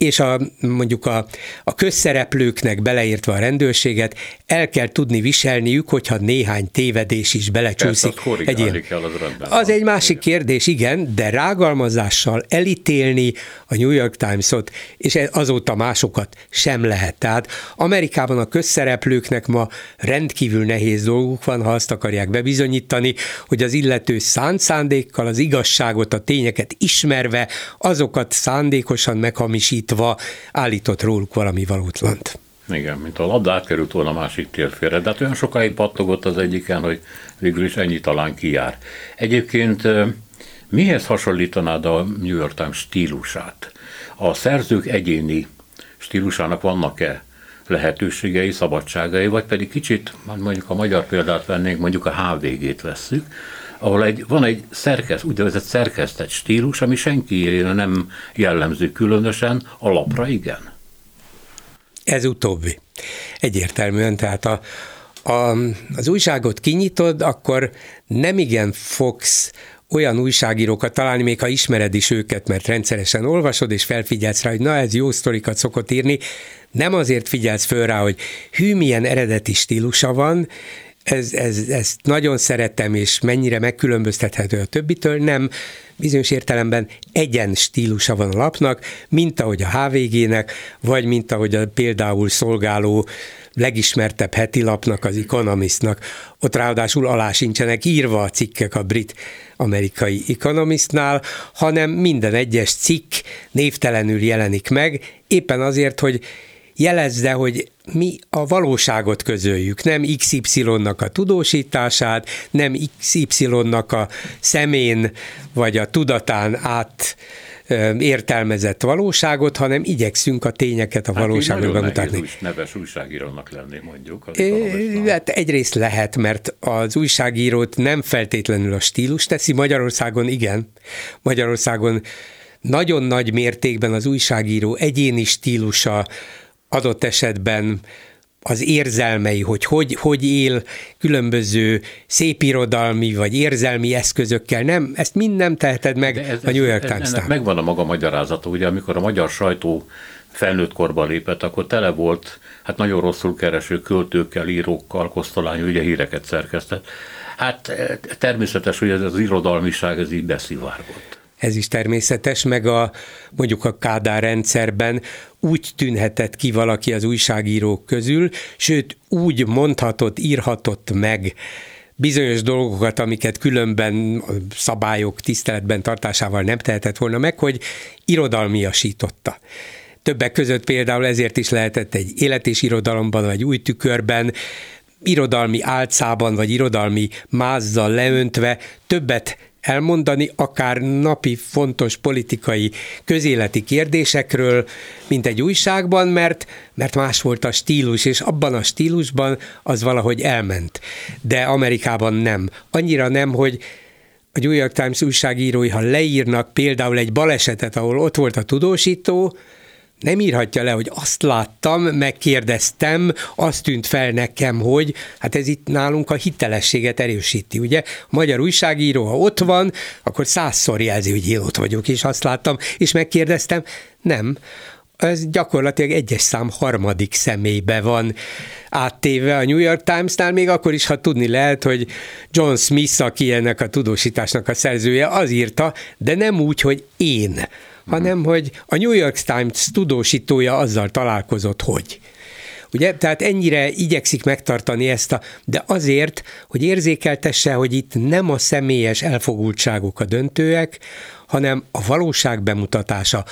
S3: és a, mondjuk a, a közszereplőknek beleértve a rendőrséget el kell tudni viselniük, hogyha néhány tévedés is belecsúszik.
S2: Persze, egy ilyen. Kell, az,
S3: az egy másik kérdés, igen, de rágalmazással elítélni a New York Times-ot, és azóta másokat sem lehet. Tehát Amerikában a közszereplőknek ma rendkívül nehéz dolguk van, ha azt akarják bebizonyítani, hogy az illető szánt szándékkal az igazságot, a tényeket ismerve, azokat szándékosan meghamisít állítva állított róluk valami valótlant.
S2: Igen, mint a labda átkerült volna a másik térfélre, de hát olyan sokáig pattogott az egyiken, hogy végül is ennyi talán kijár. Egyébként mihez hasonlítanád a New York Times stílusát? A szerzők egyéni stílusának vannak-e lehetőségei, szabadságai, vagy pedig kicsit, mondjuk a magyar példát vennénk, mondjuk a HVG-t vesszük, ahol egy, van egy szerkeszt, úgynevezett szerkesztett stílus, ami senki nem jellemző különösen, a lapra igen.
S3: Ez utóbbi. Egyértelműen, tehát a, a, az újságot kinyitod, akkor nem igen fogsz olyan újságírókat találni, még ha ismered is őket, mert rendszeresen olvasod, és felfigyelsz rá, hogy na ez jó sztorikat szokott írni, nem azért figyelsz föl rá, hogy hű, milyen eredeti stílusa van, ez, ez, ezt nagyon szeretem, és mennyire megkülönböztethető a többitől, nem, bizonyos értelemben egyen stílusa van a lapnak, mint ahogy a HVG-nek, vagy mint ahogy a például szolgáló legismertebb heti lapnak, az Economistnak. Ott ráadásul alá sincsenek írva a cikkek a brit amerikai Economistnál, hanem minden egyes cikk névtelenül jelenik meg, éppen azért, hogy jelezze, hogy mi a valóságot közöljük, nem XY-nak a tudósítását, nem XY-nak a szemén vagy a tudatán át értelmezett valóságot, hanem igyekszünk a tényeket, a hát valóságot bemutatni. Úgy
S2: neves újságírónak lenni, mondjuk. Az
S3: hát egyrészt lehet, mert az újságírót nem feltétlenül a stílus teszi, Magyarországon igen. Magyarországon nagyon nagy mértékben az újságíró egyéni stílusa, adott esetben az érzelmei, hogy, hogy hogy él különböző szépirodalmi vagy érzelmi eszközökkel, nem, ezt mind nem teheted meg ez, a New York times
S2: megvan a maga magyarázata, ugye amikor a magyar sajtó felnőtt korba lépett, akkor tele volt, hát nagyon rosszul kereső költőkkel, írókkal, Kosztolányi ugye híreket szerkesztett. Hát eh, természetes, hogy ez az irodalmiság ez így beszivárgott
S3: ez is természetes, meg a mondjuk a Kádár rendszerben úgy tűnhetett ki valaki az újságírók közül, sőt úgy mondhatott, írhatott meg bizonyos dolgokat, amiket különben szabályok tiszteletben tartásával nem tehetett volna meg, hogy irodalmiasította. Többek között például ezért is lehetett egy élet és irodalomban, vagy új tükörben, irodalmi álcában, vagy irodalmi mázzal leöntve többet elmondani, akár napi fontos politikai közéleti kérdésekről, mint egy újságban, mert, mert más volt a stílus, és abban a stílusban az valahogy elment. De Amerikában nem. Annyira nem, hogy a New York Times újságírói, ha leírnak például egy balesetet, ahol ott volt a tudósító, nem írhatja le, hogy azt láttam, megkérdeztem, azt tűnt fel nekem, hogy hát ez itt nálunk a hitelességet erősíti, ugye? A magyar újságíró, ha ott van, akkor százszor jelzi, hogy én ott vagyok, és azt láttam, és megkérdeztem, nem, ez gyakorlatilag egyes szám harmadik személybe van áttéve a New York Times-nál, még akkor is, ha tudni lehet, hogy John Smith, aki ennek a tudósításnak a szerzője, az írta, de nem úgy, hogy én hanem hogy a New York Times tudósítója azzal találkozott, hogy. Ugye? Tehát ennyire igyekszik megtartani ezt a, de azért, hogy érzékeltesse, hogy itt nem a személyes elfogultságok a döntőek, hanem a valóság bemutatása.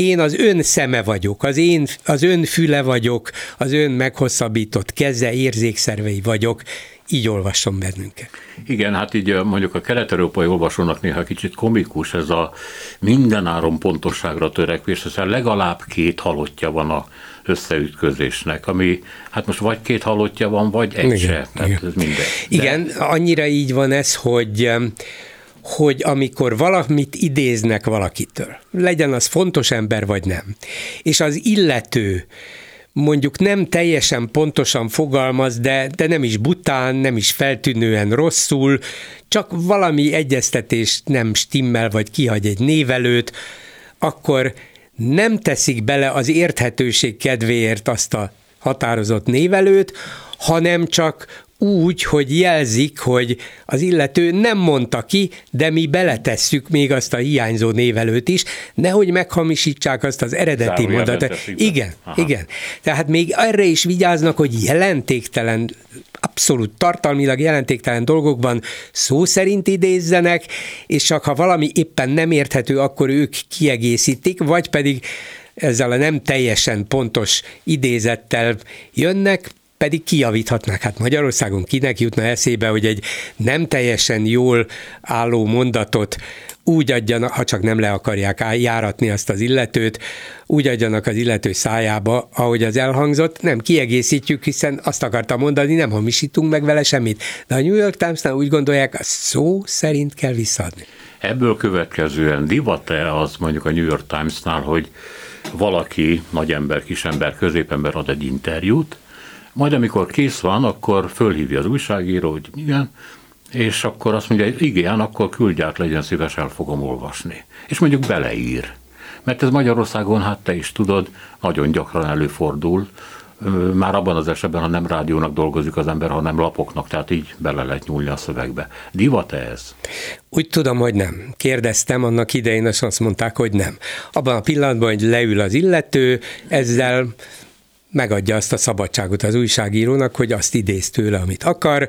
S3: Én az ön szeme vagyok, az én, az ön füle vagyok, az ön meghosszabbított keze, érzékszervei vagyok, így olvasson bennünket.
S2: Igen, hát így mondjuk a kelet-európai olvasónak néha kicsit komikus ez a mindenáron pontosságra törekvés, hiszen legalább két halottja van a összeütközésnek, ami hát most vagy két halottja van, vagy egy igen, se, tehát igen. ez minden. De...
S3: Igen, annyira így van ez, hogy hogy amikor valamit idéznek valakitől, legyen az fontos ember vagy nem, és az illető mondjuk nem teljesen pontosan fogalmaz, de, de nem is bután, nem is feltűnően rosszul, csak valami egyeztetés nem stimmel, vagy kihagy egy névelőt, akkor nem teszik bele az érthetőség kedvéért azt a határozott névelőt, hanem csak úgy, hogy jelzik, hogy az illető nem mondta ki, de mi beletesszük még azt a hiányzó névelőt is, nehogy meghamisítsák azt az eredeti mondatot. Igen, Aha. igen. Tehát még erre is vigyáznak, hogy jelentéktelen abszolút tartalmilag jelentéktelen dolgokban szó szerint idézzenek, és csak ha valami éppen nem érthető, akkor ők kiegészítik, vagy pedig ezzel a nem teljesen pontos idézettel jönnek, pedig kijavíthatnák. Hát Magyarországon kinek jutna eszébe, hogy egy nem teljesen jól álló mondatot úgy adjanak, ha csak nem le akarják járatni azt az illetőt, úgy adjanak az illető szájába, ahogy az elhangzott, nem kiegészítjük, hiszen azt akartam mondani, nem hamisítunk meg vele semmit. De a New York Times-nál úgy gondolják, a szó szerint kell visszaadni.
S2: Ebből következően divat-e az mondjuk a New York Times-nál, hogy valaki, nagyember, kisember, középember ad egy interjút, majd amikor kész van, akkor fölhívja az újságíró, hogy igen, és akkor azt mondja, hogy igen, akkor küldj át, legyen szíves, el fogom olvasni. És mondjuk beleír. Mert ez Magyarországon, hát te is tudod, nagyon gyakran előfordul, már abban az esetben, ha nem rádiónak dolgozik az ember, hanem lapoknak, tehát így bele lehet nyúlni a szövegbe. Divat-e ez?
S3: Úgy tudom, hogy nem. Kérdeztem annak idején, és azt mondták, hogy nem. Abban a pillanatban, hogy leül az illető, ezzel megadja azt a szabadságot az újságírónak, hogy azt idéz tőle, amit akar,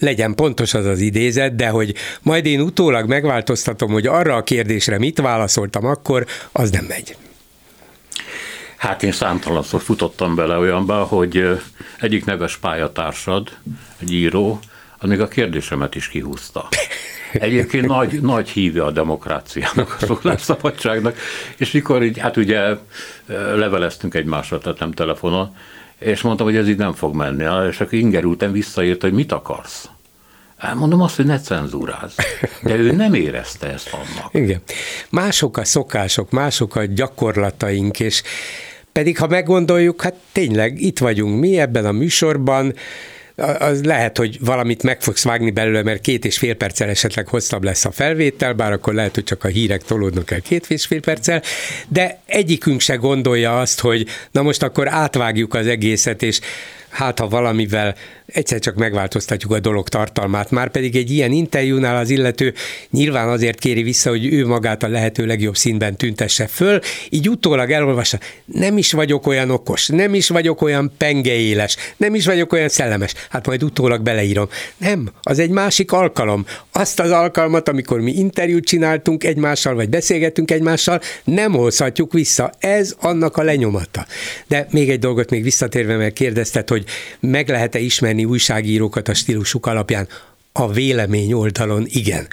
S3: legyen pontos az az idézet, de hogy majd én utólag megváltoztatom, hogy arra a kérdésre mit válaszoltam akkor, az nem megy.
S2: Hát én számtalanszor futottam bele olyanba, hogy egyik neves pályatársad, egy író, az még a kérdésemet is kihúzta. Egyébként nagy, nagy híve a demokráciának, a szólásszabadságnak, és mikor így, hát ugye leveleztünk egymásra, tehát nem telefonon, és mondtam, hogy ez így nem fog menni, és akkor ingerültem visszaírt, hogy mit akarsz. Mondom azt, hogy ne cenzúráz. De ő nem érezte ezt annak.
S3: Igen. Mások a szokások, mások a gyakorlataink, és pedig ha meggondoljuk, hát tényleg itt vagyunk mi ebben a műsorban, az lehet, hogy valamit meg fogsz vágni belőle, mert két és fél perccel esetleg hosszabb lesz a felvétel, bár akkor lehet, hogy csak a hírek tolódnak el két és fél perccel, de egyikünk se gondolja azt, hogy na most akkor átvágjuk az egészet, és hát ha valamivel egyszer csak megváltoztatjuk a dolog tartalmát. Már pedig egy ilyen interjúnál az illető nyilván azért kéri vissza, hogy ő magát a lehető legjobb színben tüntesse föl, így utólag elolvassa, nem is vagyok olyan okos, nem is vagyok olyan pengeéles, nem is vagyok olyan szellemes. Hát majd utólag beleírom. Nem, az egy másik alkalom. Azt az alkalmat, amikor mi interjút csináltunk egymással, vagy beszélgettünk egymással, nem hozhatjuk vissza. Ez annak a lenyomata. De még egy dolgot még visszatérve, mert kérdezted, hogy meg lehet-e ismerni újságírókat a stílusuk alapján? A vélemény oldalon igen.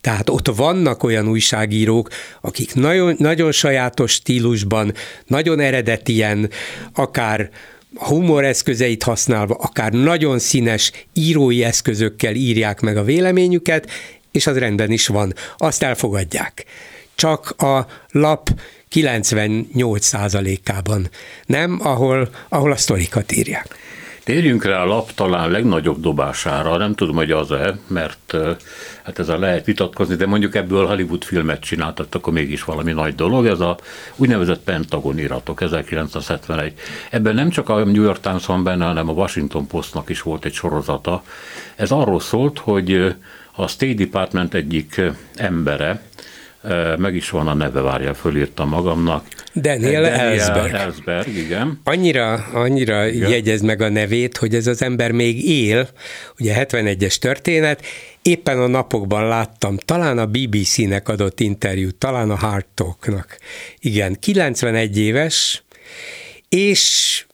S3: Tehát ott vannak olyan újságírók, akik nagyon, nagyon sajátos stílusban, nagyon eredetien, akár humor eszközeit használva, akár nagyon színes írói eszközökkel írják meg a véleményüket, és az rendben is van. Azt elfogadják. Csak a lap 98%-ában, nem ahol, ahol a sztorikat írják.
S2: Térjünk rá a lap talán legnagyobb dobására, nem tudom, hogy az-e, mert hát ezzel lehet vitatkozni, de mondjuk ebből Hollywood filmet csináltak, akkor mégis valami nagy dolog, ez a úgynevezett Pentagon iratok, 1971. Ebben nem csak a New York Times van benne, hanem a Washington Postnak is volt egy sorozata. Ez arról szólt, hogy a State Department egyik embere, meg is van a neve, várja, fölírtam magamnak.
S3: Daniel, Daniel
S2: Ellsberg. Ellsberg, igen.
S3: Annyira, annyira igen. jegyez meg a nevét, hogy ez az ember még él, ugye 71-es történet, éppen a napokban láttam, talán a BBC-nek adott interjút, talán a Hard Talk-nak. Igen, 91 éves, és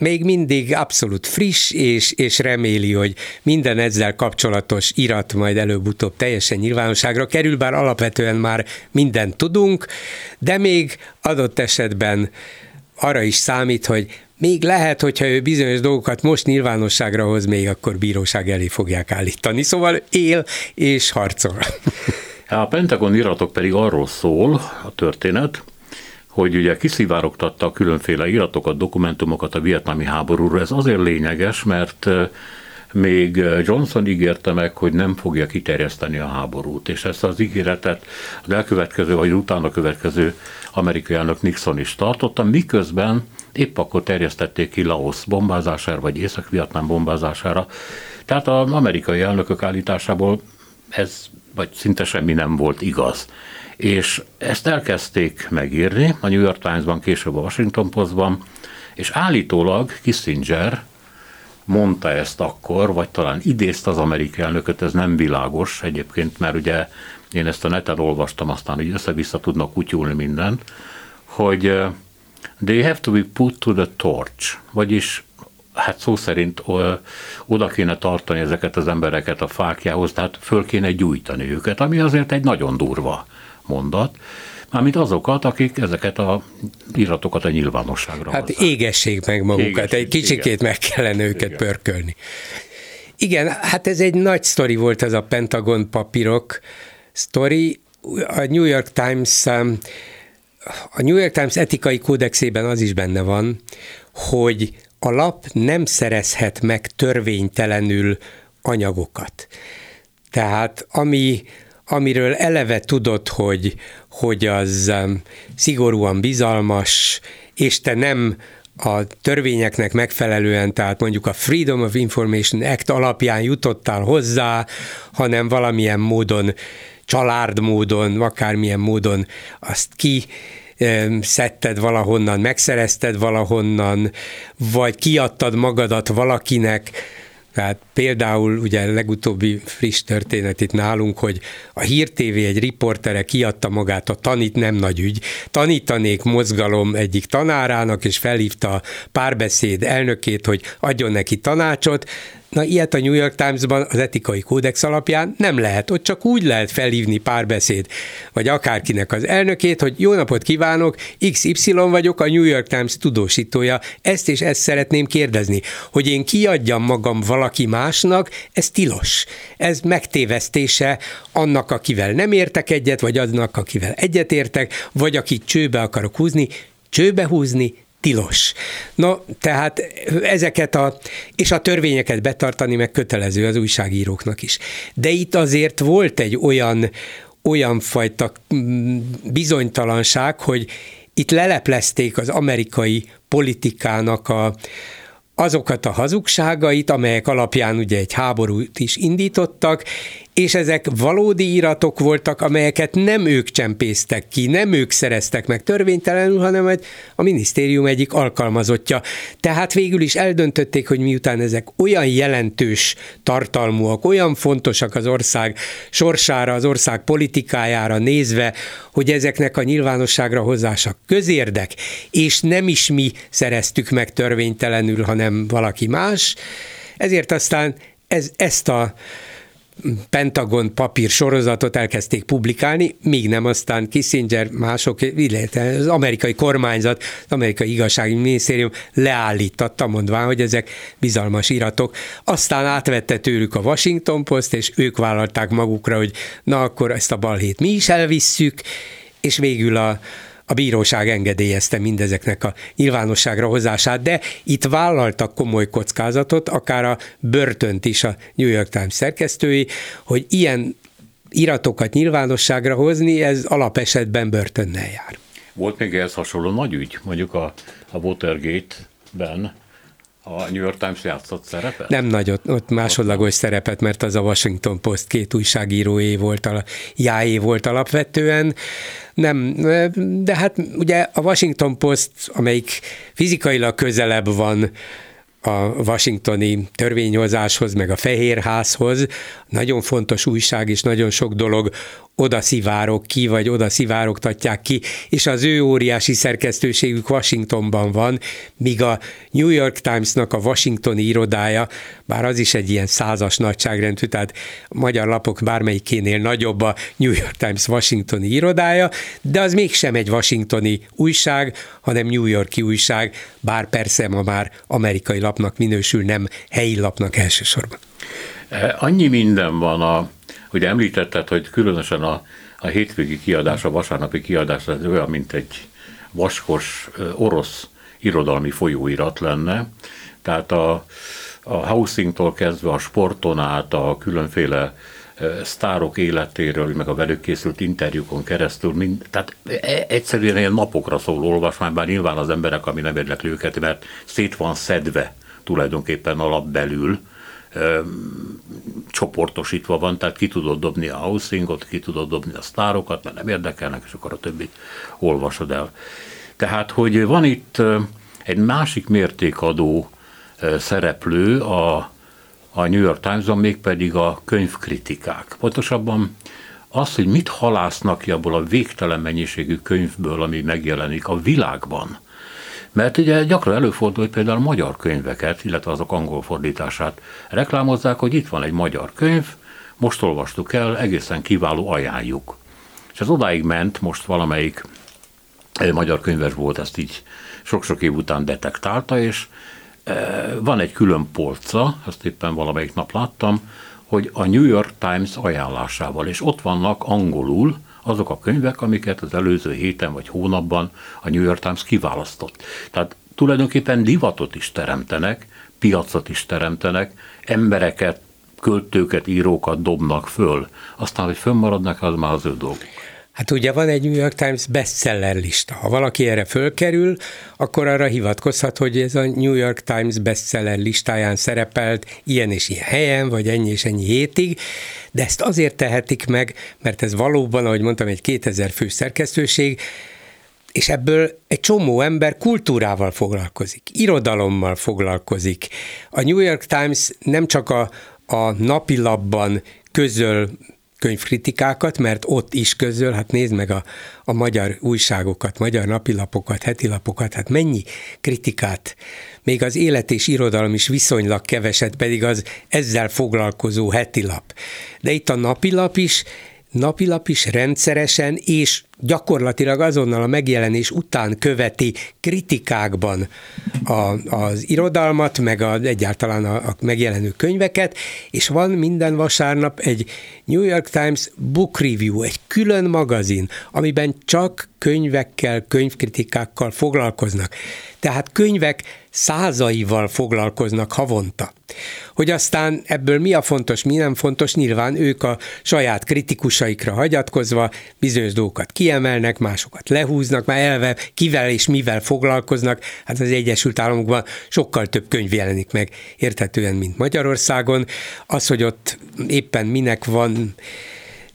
S3: még mindig abszolút friss, és, és reméli, hogy minden ezzel kapcsolatos irat majd előbb-utóbb teljesen nyilvánosságra kerül, bár alapvetően már mindent tudunk, de még adott esetben arra is számít, hogy még lehet, hogyha ő bizonyos dolgokat most nyilvánosságra hoz, még akkor bíróság elé fogják állítani. Szóval él és harcol.
S2: A Pentagon iratok pedig arról szól a történet, hogy ugye kiszivárogtatta a különféle iratokat, dokumentumokat a vietnámi háborúról. Ez azért lényeges, mert még Johnson ígérte meg, hogy nem fogja kiterjeszteni a háborút, és ezt az ígéretet az elkövetkező, vagy utána következő amerikai elnök Nixon is tartotta, miközben épp akkor terjesztették ki Laos bombázására, vagy Észak-Vietnám bombázására. Tehát az amerikai elnökök állításából ez, vagy szinte semmi nem volt igaz. És ezt elkezdték megírni a New York Times-ban, később a Washington Postban, és állítólag Kissinger mondta ezt akkor, vagy talán idézte az amerikai elnököt, ez nem világos egyébként, mert ugye én ezt a neten olvastam, aztán hogy össze-vissza tudnak kutyulni minden, hogy they have to be put to the torch, vagyis hát szó szerint oda kéne tartani ezeket az embereket a fákjához, tehát föl kéne gyújtani őket, ami azért egy nagyon durva mondat, mármint azokat, akik ezeket a iratokat a nyilvánosságra
S3: Hát hozzák. égessék meg magukat, égessék, egy kicsikét igen. meg kellene őket igen. pörkölni. Igen, hát ez egy nagy sztori volt ez a Pentagon papírok sztori. A New York Times um, a New York Times etikai kódexében az is benne van, hogy a lap nem szerezhet meg törvénytelenül anyagokat. Tehát ami, amiről eleve tudod, hogy, hogy az um, szigorúan bizalmas, és te nem a törvényeknek megfelelően, tehát mondjuk a Freedom of Information Act alapján jutottál hozzá, hanem valamilyen módon, csalárdmódon, akármilyen módon azt ki um, szedted valahonnan, megszerezted valahonnan, vagy kiadtad magadat valakinek, tehát például ugye a legutóbbi friss történet itt nálunk, hogy a Hír TV egy riportere kiadta magát a tanít nem nagy ügy, tanítanék mozgalom egyik tanárának, és felhívta párbeszéd elnökét, hogy adjon neki tanácsot, Na, ilyet a New York Times-ban az etikai kódex alapján nem lehet. Ott csak úgy lehet felhívni párbeszéd, vagy akárkinek az elnökét, hogy jó napot kívánok, XY vagyok, a New York Times tudósítója, ezt és ezt szeretném kérdezni, hogy én kiadjam magam valaki másnak, ez tilos. Ez megtévesztése annak, akivel nem értek egyet, vagy annak, akivel egyet értek, vagy akit csőbe akarok húzni, csőbe húzni tilos. No, tehát ezeket a, és a törvényeket betartani meg kötelező az újságíróknak is. De itt azért volt egy olyan, olyan fajta mm, bizonytalanság, hogy itt leleplezték az amerikai politikának a, azokat a hazugságait, amelyek alapján ugye egy háborút is indítottak, és ezek valódi iratok voltak, amelyeket nem ők csempésztek ki, nem ők szereztek meg törvénytelenül, hanem a minisztérium egyik alkalmazottja. Tehát végül is eldöntötték, hogy miután ezek olyan jelentős tartalmúak, olyan fontosak az ország sorsára, az ország politikájára nézve, hogy ezeknek a nyilvánosságra hozása közérdek, és nem is mi szereztük meg törvénytelenül, hanem valaki más, ezért aztán ez, ezt a Pentagon papír sorozatot elkezdték publikálni, míg nem aztán Kissinger, mások, illetve az amerikai kormányzat, az amerikai igazsági minisztérium leállítatta, mondván, hogy ezek bizalmas iratok. Aztán átvette tőlük a Washington Post, és ők vállalták magukra, hogy na akkor ezt a balhét mi is elvisszük, és végül a, a bíróság engedélyezte mindezeknek a nyilvánosságra hozását, de itt vállaltak komoly kockázatot, akár a börtönt is a New York Times szerkesztői, hogy ilyen iratokat nyilvánosságra hozni, ez alapesetben börtönnel jár.
S2: Volt még ehhez hasonló nagy ügy, mondjuk a, a Watergate-ben, a New York Times játszott szerepet?
S3: Nem nagyot, ott másodlagos szerepet, mert az a Washington Post két újságíróé volt, a jáé volt alapvetően. Nem, de hát ugye a Washington Post, amelyik fizikailag közelebb van a washingtoni törvényhozáshoz, meg a Fehérházhoz. Nagyon fontos újság és nagyon sok dolog oda szivárok ki, vagy oda szivárogtatják ki, és az ő óriási szerkesztőségük Washingtonban van, míg a New York Timesnak a washingtoni irodája, bár az is egy ilyen százas nagyságrendű, tehát a magyar lapok bármelyikénél nagyobb a New York Times washingtoni irodája, de az mégsem egy washingtoni újság, hanem New Yorki újság, bár persze ma már amerikai lapnak minősül, nem helyi lapnak elsősorban.
S2: Annyi minden van a Ugye említetted, hogy különösen a, a hétvégi kiadás, a vasárnapi kiadás az olyan, mint egy vaskos orosz irodalmi folyóirat lenne. Tehát a, a housingtól kezdve a sporton át, a különféle sztárok életéről, meg a velük készült interjúkon keresztül, mind, tehát e, egyszerűen ilyen napokra szól olvasmány, bár nyilván az emberek, ami nem érdekli őket, mert szét van szedve tulajdonképpen alapbelül, csoportosítva van, tehát ki tudod dobni a housingot, ki tudod dobni a sztárokat, mert nem érdekelnek, és akkor a többit olvasod el. Tehát, hogy van itt egy másik mértékadó szereplő a, a New York Times-on, mégpedig a könyvkritikák. Pontosabban az, hogy mit halásznak ki abból a végtelen mennyiségű könyvből, ami megjelenik a világban – mert ugye gyakran előfordul, hogy például magyar könyveket, illetve azok angol fordítását reklámozzák, hogy itt van egy magyar könyv, most olvastuk el, egészen kiváló, ajánljuk. És ez odáig ment, most valamelyik magyar könyves volt, ezt így sok-sok év után detektálta, és van egy külön polca, ezt éppen valamelyik nap láttam, hogy a New York Times ajánlásával, és ott vannak angolul azok a könyvek, amiket az előző héten vagy hónapban a New York Times kiválasztott. Tehát tulajdonképpen divatot is teremtenek, piacot is teremtenek, embereket, költőket, írókat dobnak föl. Aztán, hogy fönnmaradnak, az már az ő dolguk.
S3: Hát ugye van egy New York Times bestseller lista. Ha valaki erre fölkerül, akkor arra hivatkozhat, hogy ez a New York Times bestseller listáján szerepelt ilyen és ilyen helyen, vagy ennyi és ennyi hétig, de ezt azért tehetik meg, mert ez valóban, ahogy mondtam, egy 2000 fő szerkesztőség, és ebből egy csomó ember kultúrával foglalkozik, irodalommal foglalkozik. A New York Times nem csak a, a napilapban közöl könyvkritikákat, mert ott is közöl, hát nézd meg a, a magyar újságokat, magyar napilapokat, hetilapokat, hát mennyi kritikát, még az élet és irodalom is viszonylag keveset, pedig az ezzel foglalkozó hetilap. De itt a napilap is napilap is rendszeresen és gyakorlatilag azonnal a megjelenés után követi kritikákban a, az irodalmat, meg a, egyáltalán a, a megjelenő könyveket, és van minden vasárnap egy New York Times Book Review, egy külön magazin, amiben csak könyvekkel, könyvkritikákkal foglalkoznak. Tehát könyvek százaival foglalkoznak havonta. Hogy aztán ebből mi a fontos, mi nem fontos, nyilván ők a saját kritikusaikra hagyatkozva bizonyos dolgokat kiemelnek, másokat lehúznak, már elve kivel és mivel foglalkoznak, hát az Egyesült Államokban sokkal több könyv jelenik meg értetően, mint Magyarországon. Az, hogy ott éppen minek van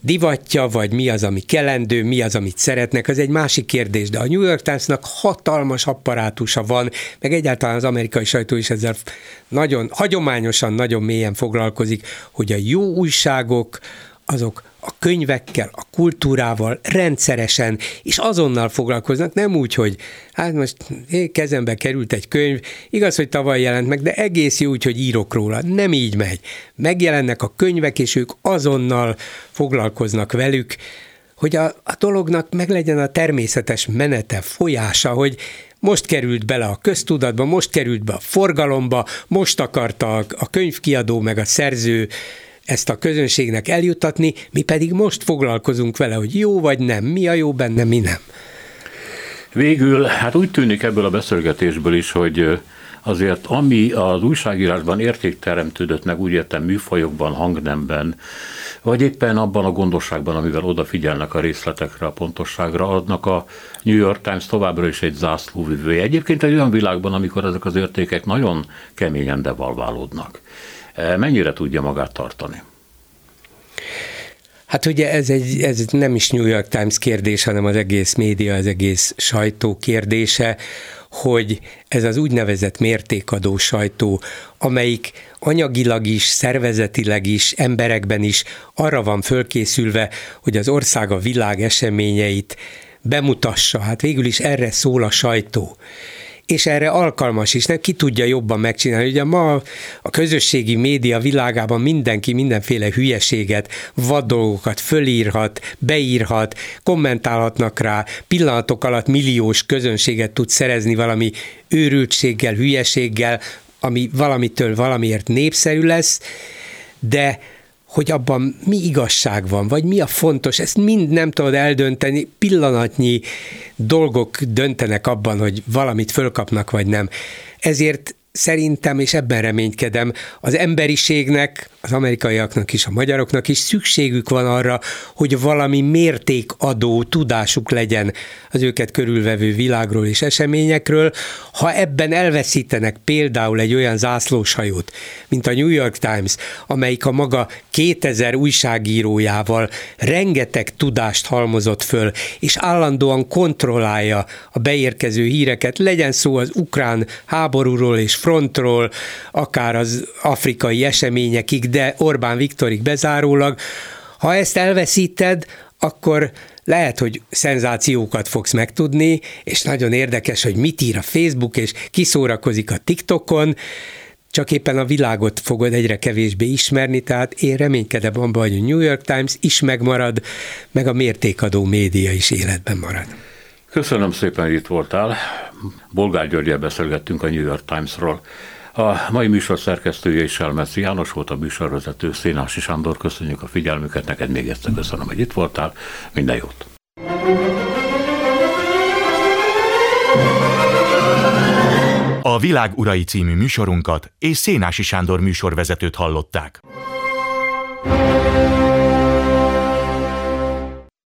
S3: divatja, vagy mi az, ami kelendő, mi az, amit szeretnek, az egy másik kérdés, de a New York Timesnak hatalmas apparátusa van, meg egyáltalán az amerikai sajtó is ezzel nagyon, hagyományosan nagyon mélyen foglalkozik, hogy a jó újságok, azok a könyvekkel, a kultúrával rendszeresen, és azonnal foglalkoznak, nem úgy, hogy hát most kezembe került egy könyv, igaz, hogy tavaly jelent meg, de egész jó úgy, hogy írok róla. Nem így megy. Megjelennek a könyvek, és ők azonnal foglalkoznak velük, hogy a, a dolognak meglegyen a természetes menete, folyása, hogy most került bele a köztudatba, most került be a forgalomba, most akarta a, a könyvkiadó meg a szerző ezt a közönségnek eljuttatni, mi pedig most foglalkozunk vele, hogy jó vagy nem, mi a jó benne, mi nem.
S2: Végül, hát úgy tűnik ebből a beszélgetésből is, hogy azért ami az újságírásban értékteremtődött meg, úgy értem műfajokban, hangnemben, vagy éppen abban a gondosságban, amivel odafigyelnek a részletekre, a pontosságra, adnak a New York Times továbbra is egy zászlóvivője. Egyébként egy olyan világban, amikor ezek az értékek nagyon keményen devalválódnak. Mennyire tudja magát tartani?
S3: Hát ugye ez, egy, ez nem is New York Times kérdés, hanem az egész média, az egész sajtó kérdése, hogy ez az úgynevezett mértékadó sajtó, amelyik anyagilag is, szervezetileg is, emberekben is arra van fölkészülve, hogy az ország a világ eseményeit bemutassa. Hát végül is erre szól a sajtó és erre alkalmas is, nem ki tudja jobban megcsinálni. Ugye ma a közösségi média világában mindenki mindenféle hülyeséget, vad dolgokat fölírhat, beírhat, kommentálhatnak rá, pillanatok alatt milliós közönséget tud szerezni valami őrültséggel, hülyeséggel, ami valamitől valamiért népszerű lesz, de hogy abban mi igazság van, vagy mi a fontos, ezt mind nem tudod eldönteni, pillanatnyi dolgok döntenek abban, hogy valamit fölkapnak, vagy nem. Ezért szerintem, és ebben reménykedem, az emberiségnek, az amerikaiaknak is, a magyaroknak is szükségük van arra, hogy valami mértékadó tudásuk legyen az őket körülvevő világról és eseményekről. Ha ebben elveszítenek például egy olyan zászlóshajót, mint a New York Times, amelyik a maga 2000 újságírójával rengeteg tudást halmozott föl, és állandóan kontrollálja a beérkező híreket, legyen szó az ukrán háborúról és frontról, akár az afrikai eseményekig, de Orbán Viktorig bezárólag, ha ezt elveszíted, akkor lehet, hogy szenzációkat fogsz megtudni, és nagyon érdekes, hogy mit ír a Facebook, és kiszórakozik a TikTokon, csak éppen a világot fogod egyre kevésbé ismerni, tehát én reménykedem abban, hogy a New York Times is megmarad, meg a mértékadó média is életben marad.
S2: Köszönöm szépen, hogy itt voltál. Bolgár Györgyel beszélgettünk a New York Times-ról. A mai műsor szerkesztője is Selmeci János volt a műsorvezető, Szénási Sándor, köszönjük a figyelmüket, neked még egyszer köszönöm, hogy itt voltál, minden jót!
S1: A Világ Urai című műsorunkat és Szénási Sándor műsorvezetőt hallották.